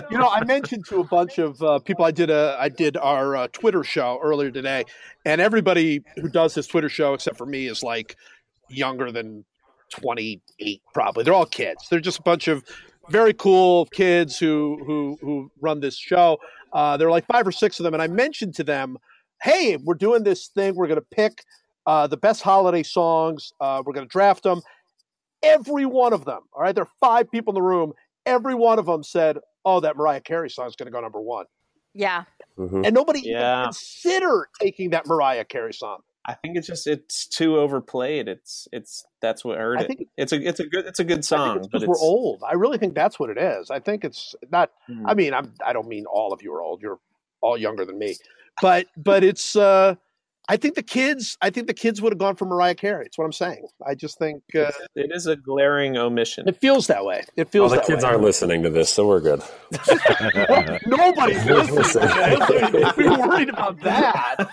you know, I mentioned to a bunch of uh, people. I did a, I did our uh, Twitter show earlier today, and everybody who does this Twitter show, except for me, is like younger than twenty eight. Probably, they're all kids. They're just a bunch of very cool kids who who who run this show. Uh, there are like five or six of them, and I mentioned to them, "Hey, we're doing this thing. We're going to pick uh, the best holiday songs. Uh, we're going to draft them." Every one of them. All right, there are five people in the room every one of them said, "Oh, that Mariah Carey song is going to go number one," Yeah. Mhm. and nobody Yeah. even considered taking that Mariah Carey song. I think it's just it's too overplayed. It's it's that's what hurt I it. think- it's a it's a good it's a good song, but we're old. I really think that's what it is. I think it's not. Hmm. I mean, I'm. I don't mean all of you are old. You're all younger than me, but but it's. uh I think the kids. I think the kids would have gone for Mariah Carey. It's what I'm saying. I just think uh, it is a glaring omission. it feels that way. It feels. Well, feels the that kids way. aren't listening to this, so we're good. Nobody's listening. Don't be worried about that.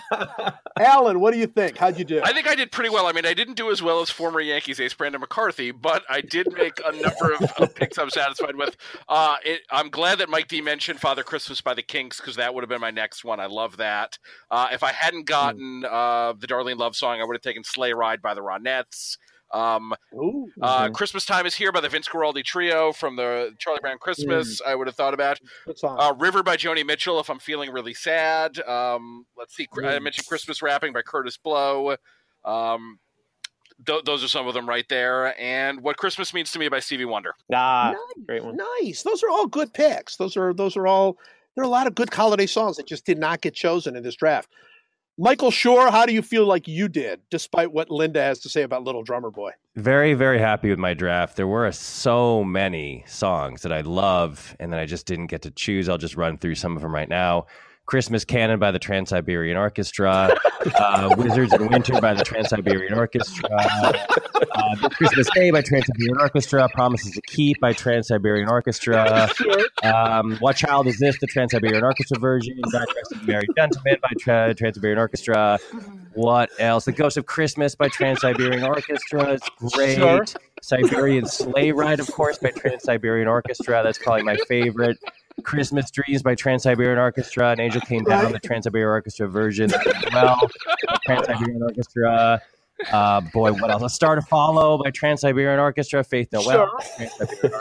Alan, what do you think? How'd you do? I think I did pretty well. I mean, I didn't do as well as former Yankees ace Brandon McCarthy, but I did make a number of, of picks I'm satisfied with. Uh, it, I'm glad that Mike D mentioned Father Christmas by the Kinks because that would have been my next one. I love that. Uh, if I hadn't gotten uh, the Darlene Love song, I would have taken Sleigh Ride by the Ronettes. Um, Ooh. uh, Christmas Time is Here by the Vince Guaraldi Trio from the Charlie Brown Christmas. I would have thought about uh, River by Joni Mitchell if I'm feeling really sad. Um, let's see. I mentioned Christmas Wrapping by Kurtis Blow. Um, th- those are some of them right there. And What Christmas Means to Me by Stevie Wonder. ah, Nice. great one. Nice. Those are all good picks. Those are those are all. There are a lot of good holiday songs that just did not get chosen in this draft. Michael Schur, how do you feel like you did, despite what Linda has to say about Little Drummer Boy? Very, very happy with my draft. There were so many songs that I love and that I just didn't get to choose. I'll just run through some of them right now. Christmas Canon by the Trans Siberian Orchestra, uh, Wizards in Winter by the Trans Siberian Orchestra, uh, The Christmas Day by Trans Siberian Orchestra, Promises to Keep by Trans Siberian Orchestra, um, What Child Is This? The Trans Siberian Orchestra version, Back Dressed as a Gentleman by Tra- Trans Siberian Orchestra. What else? The Ghost of Christmas by Trans Siberian Orchestra. It's great. Sure. Siberian Sleigh Ride, of course, by Trans Siberian Orchestra. That's probably my favorite. Christmas Dreams by Trans Siberian Orchestra. An Angel Came Down, the Trans Siberian Orchestra version as well. Trans Siberian Orchestra. Uh, boy, what else? A Star to Follow by Trans Siberian Orchestra. Faith Noel. Sure.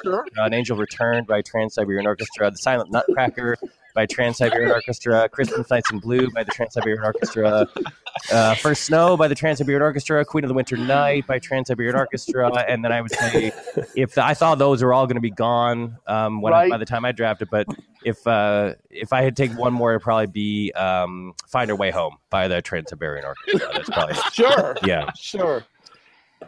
Sure. An Angel Returned by Trans Siberian Orchestra. The Silent Nutcracker by Trans Siberian Orchestra. Christmas Nights in Blue by the Trans Siberian Orchestra. Uh, First Snow by the Trans Siberian Orchestra. Queen of the Winter Night by Trans Siberian Orchestra. And then I would say, if the, I thought those were all going to be gone um, when I, by the time I drafted, but if uh, if I had taken one more, it'd probably be um, "Find Our Way Home" by the Trans Siberian Orchestra. That's probably Sure. yeah. Sure.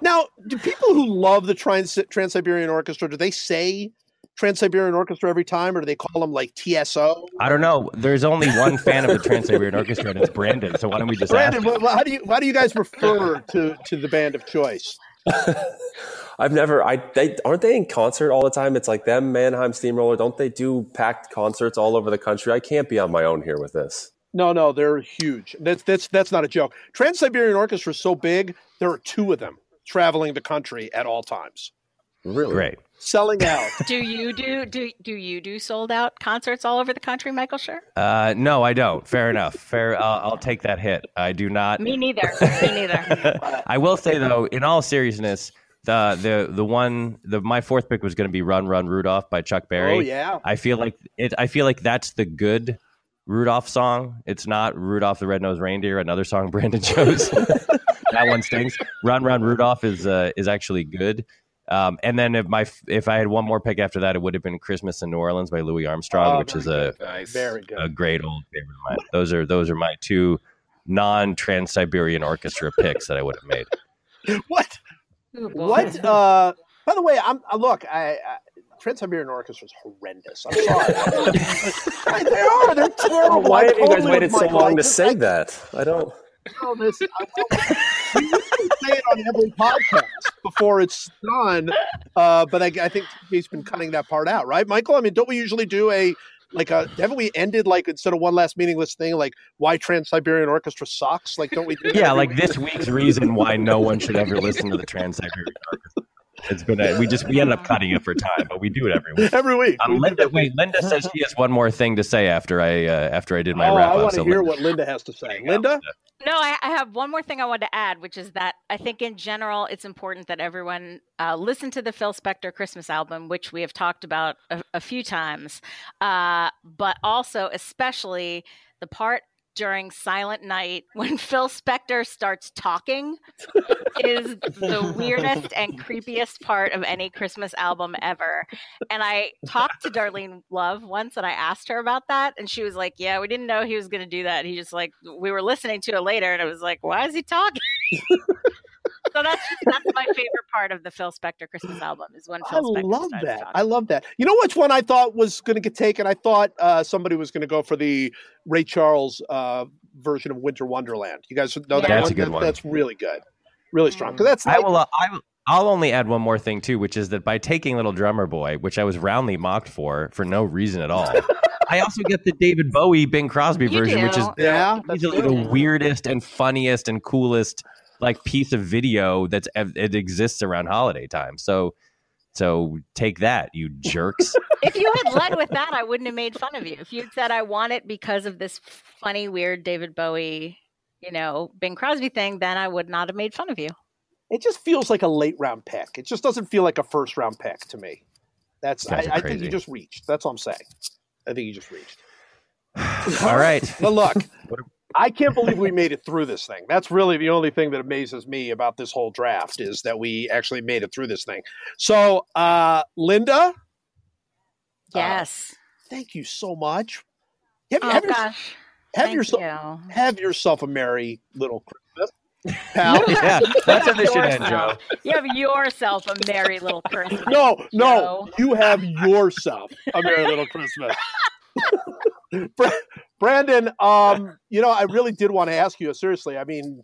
Now, do people who love the Trans Siberian Orchestra do they say Trans Siberian Orchestra every time, or do they call them like TSO? I don't know. There's only one fan of the Trans Siberian Orchestra, and it's Brandon. So why don't we just ask? Brandon, wh- wh- how do you how do you guys refer to to the band of choice? I've never. I they aren't they in concert all the time? It's like them, Mannheim Steamroller. Don't they do packed concerts all over the country? I can't be on my own here with this. No, no, they're huge. That's that's that's not a joke. Trans Siberian Orchestra is so big. There are two of them traveling the country at all times, Really? Great. Selling out. do you do do do you do sold out concerts all over the country, Michael? Sure. Uh, no, I don't. Fair enough. Fair. I'll, I'll take that hit. I do not. Me neither. Me neither. I will say though, in all seriousness, the the the one the my fourth pick was going to be "Run Run Rudolph" by Chuck Berry. Oh yeah, I feel like it. I feel like that's the good Rudolph song. It's not Rudolph the Red-Nosed Reindeer, another song Brandon chose. that one stinks. Run Run Rudolph is uh, is actually good. Um, and then if my if I had one more pick after that, it would have been "Christmas in New Orleans" by Louis Armstrong, Oh, which is a Nice. very good. a great old favorite of mine. Those are those are my two non Trans Siberian Orchestra picks that I would have made. what? What? Uh, by the way, I'm uh, look. I, I Trans Siberian Orchestra is horrendous. I'm sorry. they are. They're terrible. Why have you guys waited so long I to say that? I don't. know this. I we usually say it on every podcast before it's done, uh, but I, I think he's been cutting that part out, right, Michael? I mean, don't we usually do a like a? Haven't we ended like instead of one last meaningless thing like why Trans Siberian Orchestra sucks? Like, don't we? Do Yeah, like week? this week's reason why no one should ever listen to the Trans Siberian Orchestra. It's been a, we just we ended up cutting it for time, but we do it every week. every week. Um, Linda, wait, Linda says she has one more thing to say after I uh, after I did my oh, wrap I up. want to So hear Linda, what Linda has to say. there. Linda, No, I, I have one more thing I want to add, which is that I think in general it's important that everyone uh, listen to the Phil Spector Christmas album, which we have talked about a, a few times, uh, but also especially the part during Silent Night when Phil Spector starts talking is the weirdest and creepiest part of any Christmas album ever. And I talked to Darlene Love once and I asked her about that. And she was like, Yeah, we didn't know he was going to do that. He just like, we were listening to it later and it was like, Why is he talking? so that's that's my favorite part of the Phil Spector Christmas album is when I Phil Spector I love that. talking. I love that. You know which one I thought was going to get taken? I thought uh, somebody was going to go for the Ray Charles uh, version of Winter Wonderland. You guys know that Yeah. That's one? a good That- one. That's really good, really strong. Mm. Because that's I will. Uh, I will. I'll only add one more thing too, which is that by taking Little Drummer Boy, which I was roundly mocked for for no reason at all, I also get the David Bowie Bing Crosby You version, which is yeah, that's easily the weirdest and funniest and coolest like piece of video that's it exists around holiday time. So so take that, you jerks. if you had led with that, I wouldn't have made fun of you. If you had said I want it because of this funny, weird David Bowie, you know, Bing Crosby thing, then I would not have made fun of you. It just feels like a late round pick. It just doesn't feel like a first round pick to me. That's I, I think you just reached. That's all I'm saying. I think you just reached. All right. But look, What I can't believe we made it through this thing. That's really the only thing that amazes me about this whole draft is that we actually made it through this thing. So, uh, Linda, Yes. thank you so much. Have, oh have, your- gosh. have yourself you. have yourself a merry little Christmas, pal. yeah, that's how this should end, Joe. You have yourself a merry little Christmas. No, no, Joe. you have yourself a merry little Christmas. Bra- Brandon, um, you know, I really did want to ask you seriously. I mean,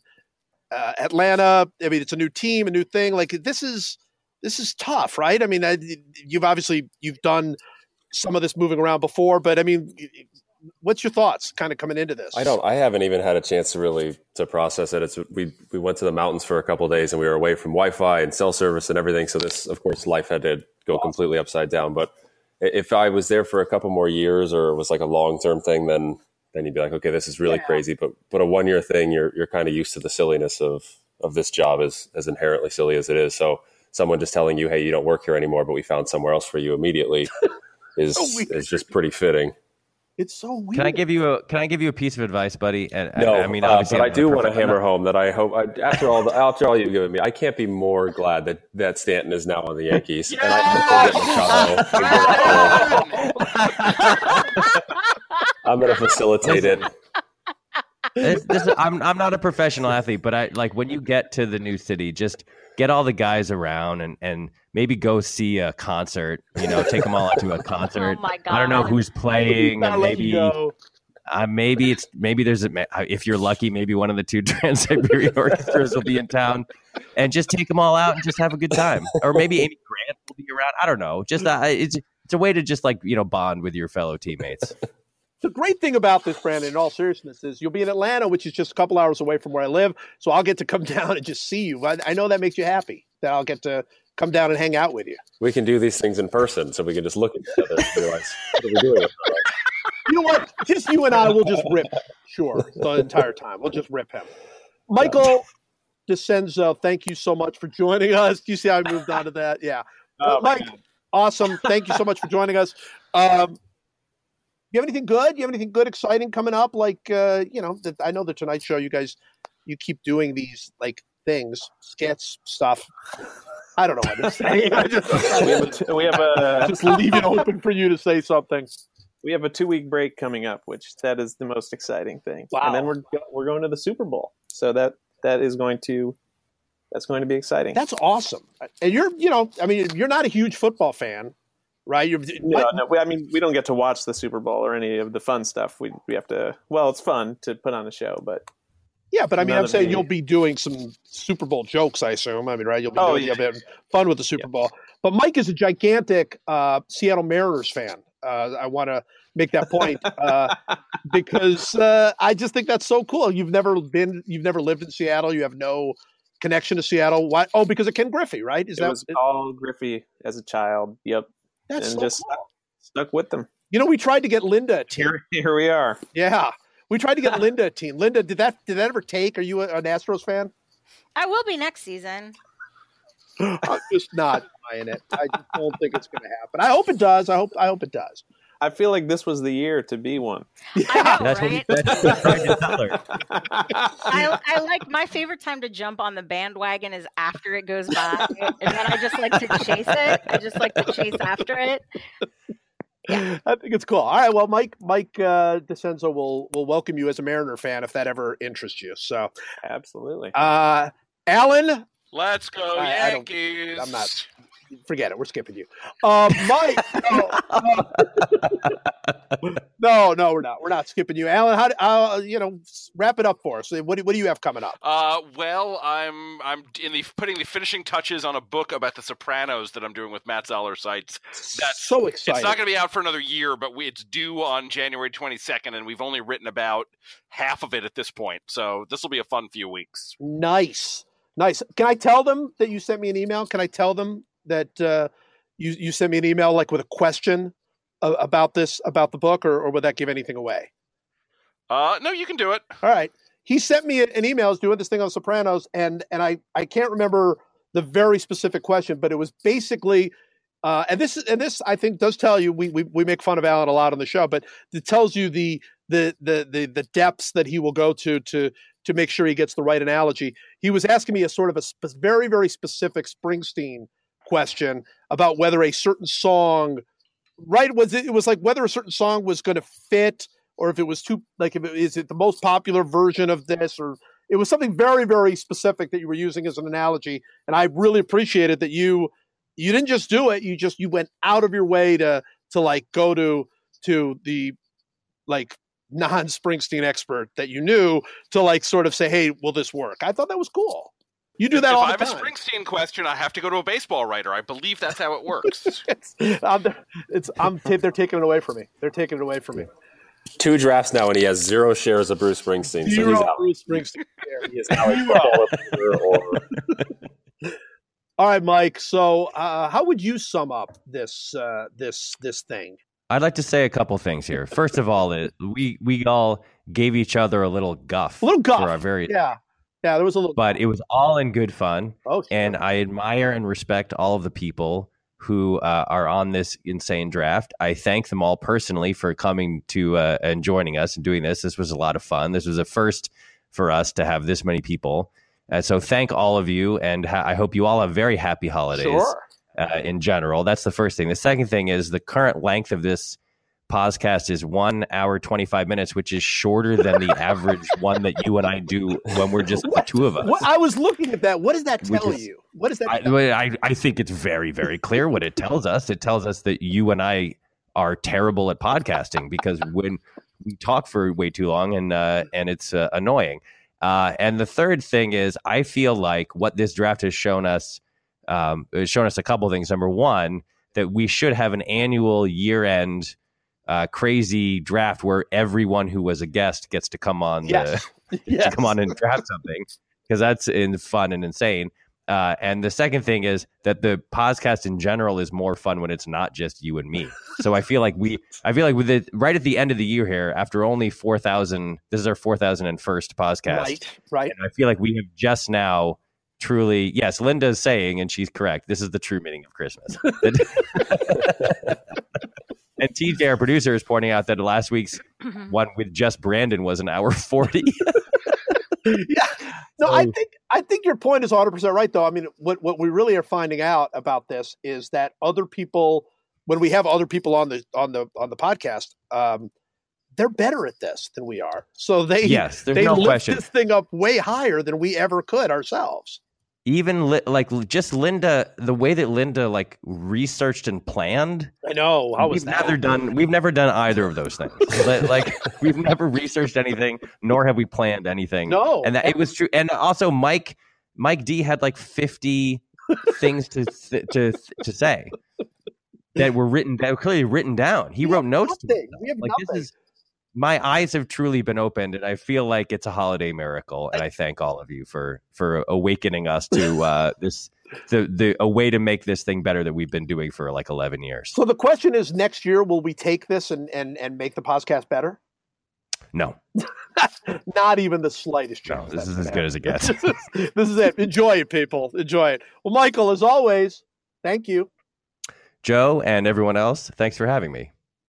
uh, Atlanta. I mean, it's a new team, a new thing. Like this is this is tough, right? I mean, I, you've obviously you've done some of this moving around before, but I mean, what's your thoughts, kind of coming into this? I don't. I haven't even had a chance to really to process it. It's we we went to the mountains for a couple of days and we were away from Wi-Fi and cell service and everything. So this, of course, life had to go completely upside down. But if I was there for a couple more years or it was like a long term thing, then then you'd be like, okay, this is really Yeah. crazy. But but a one year thing, you're you're kind of used to the silliness of of this job as as inherently silly as it is. So someone just telling you, hey, you don't work here anymore, but we found somewhere else for you immediately. Is is just pretty fitting. It's so weird. Can I give you a Can I give you a piece of advice, buddy? And No, I, I mean, uh, obviously, but I do want to hammer not- home that I hope I, after all the after all you've given me, I can't be more glad that that Stanton is now on the Yankees. And I hope we'll get Machado. I'm going to facilitate it. This, this, I'm I'm not a professional athlete, but I like when you get to the new city, just get all the guys around and and maybe go see a concert. You know, take them all out to a concert. Oh my god. I don't know who's playing, and maybe uh, maybe it's maybe there's a if you're lucky, maybe one of the two Trans Siberian orchestras will be in town, and just take them all out and just have a good time. Or maybe Amy Grant will be around. I don't know. Just uh, it's it's a way to just like you know bond with your fellow teammates. the great thing about this, Brandon, in all seriousness, is you'll be in Atlanta, which is just a couple hours away from where I live. So I'll get to come down and just see you. I, I know that makes you happy that I'll get to come down and hang out with you. We can do these things in person, so we can just look at each other and realize what are we doing. with our lives? You know what? Just you and I will just rip. Sure, the entire time we'll just rip him. Michael DiCenzo, thank you so much for joining us. Do you see how I moved on to that? Yeah. Oh, Mike, man. awesome. Thank you so much for joining us. Um, you have anything good? You have anything good, exciting coming up? Like, uh, you know, that I know the Tonight Show. You guys, you keep doing these like things, skits, stuff. I don't know what to say. I just, we have a, t- we have a just leave it open for you to say something. we have a two week break coming up, which that is the most exciting thing. Wow. And then we're we're going to the Super Bowl, so that that is going to that's going to be exciting. That's awesome. And you're, you know, I mean, you're not a huge football fan, right? You're, no, no, we, I mean we don't get to watch the Super Bowl or any of the fun stuff. We we have to. Well, it's fun to put on a show, but yeah, but I mean, I'm saying you'll be doing some Super Bowl jokes, I assume. I mean, right? You'll be Oh, doing, yeah. you'll be having fun with the Super Bowl. But Mike is a gigantic uh, Seattle Mariners fan. Uh, I want to make that point uh, because uh, I just think that's so cool. You've never been, you've never lived in Seattle. You have no connection to Seattle. Why? Oh, because of Ken Griffey, right? Is it that was Paul Griffey as a child. Yep, that's and so just cool. stuck with them. You know, we tried to get Linda. Here here we are. Yeah, we tried to get Linda a team. Linda, did that did that ever take? Are you a- an Astros fan? I will be next season. I'm just not buying it. I just don't think it's going to happen. I hope it does. I hope I hope it does. I feel like this was the year to be one. I know, right? we, that's what we tried to tell her. I, I like my favorite time to jump on the bandwagon is after it goes by, and then I just like to chase it. I just like to chase after it. I think it's cool. All right. Well, Mike Mike uh, DiCenzo will will welcome you as a Mariner fan if that ever interests you. So, Absolutely. uh, Alan, Let's go I- I Yankees. I'm not- forget it. We're skipping you. Um, Mike. No, uh, no, no, we're not. We're not skipping you, Alan. How? do- Uh, you know, wrap it up for us. What do, what do you have coming up? Uh, well, I'm I'm in the putting the finishing touches on a book about the Sopranos that I'm doing with Matt Zoller Seitz. That's- so exciting. It's not going to be out for another year, but we, it's due on January 22nd, and we've only written about half of it at this point. So this will be a fun few weeks. Nice, nice. Can I tell them that you sent me an email? Can I tell them that uh, you you sent me an email like with a question about this about the book, or, or would that give anything away? Uh, no, you can do it. All right. He sent me an email. I was doing this thing on Sopranos, and and I I can't remember the very specific question, but it was basically. Uh, and this and this I think does tell you we, we we make fun of Alan a lot on the show, but it tells you the the the the the depths that he will go to to to make sure he gets the right analogy. He was asking me a sort of a spe- very very specific Springsteen question about whether a certain song, right? Was it? It was like whether a certain song was going to fit, or if it was too like if it, is it the most popular version of this, or it was something very very specific that you were using as an analogy. And I really appreciated that you you didn't just do it; you just you went out of your way to to like go to to the like non Springsteen expert that you knew to like sort of say, "Hey, will this work?" I thought that was cool. You do that if all I have time. a Springsteen question, I have to go to a baseball writer. I believe that's how it works. it's, I'm, it's, I'm, ta- they're taking it away from me. They're taking it away from me. Two drafts now, and he has zero shares of Bruce Springsteen. So he's out. Bruce Springsteen. He is now a football reporter or All right, Mike. So, uh, how would you sum up this uh, this this thing? I'd like to say a couple things here. First of all, it, we we all gave each other a little guff, A little guff. for our very, Yeah, yeah. There was a little. but it was all in good fun. oh, sure. and I admire and respect all of the people who uh, are on this insane draft. I thank them all personally for coming to uh, and joining us and doing this. This was a lot of fun. This was a first for us to have this many people. Uh, so thank all of you, and ha- I hope you all have very happy holidays sure. uh, in general. That's the first thing. The second thing is the current length of this podcast is one hour 25 minutes which is shorter than the average one that you and i do when we're just the two of us What, I was looking at that. What does that tell just- you? What does that? I, I, I think it's very, very clear what it tells us. It tells us that you and I are terrible at podcasting because when we talk for way too long and uh, and it's uh, annoying. Uh, and the third thing is, I feel like what this draft has shown us um, has shown us a couple things. Number one, that we should have an annual year end uh, crazy draft where everyone who was a guest gets to come on Yes. the yes. to come on and draft something because that's in fun and insane. Uh, and the second thing is that the podcast in general is more fun when it's not just you and me. So I feel like we, I feel like with it right at the end of the year here, after only four thousand, this is our four thousand and first podcast, Right. Right. and I feel like we have just now truly, yes, Linda's saying, and she's correct. This is the true meaning of Christmas. and TJ, our producer, is pointing out that last week's one with just Brandon was an hour forty. yeah. No, I So- think I think your point is 100 percent right. Though I mean, what what we really are finding out about this is that other people, when we have other people on the on the on the podcast, um, they're better at this than we are. So they yes, there's they no lift question. this thing up way higher than we ever could ourselves. Even li- like just Linda, the way that Linda like researched and planned. I know. How was we've that? never done. We've never done either of those things. Like we've never researched anything, nor have we planned anything. No. and that it was true. And also, Mike Mike D had like fifty things to th- to to say that were written that were clearly written down. He We wrote notes. to We have like nothing. this is my eyes have truly been opened and i feel like it's a holiday miracle and i thank all of you for for awakening us to uh this the the a way to make this thing better that we've been doing for like 11 years So the question is, next year will we take this and and and make the podcast better? no Not even the slightest no chance. this is as good as it gets this is it. Enjoy it, people. Enjoy it. Well, Michael, as always, thank you. joe and everyone else thanks for having me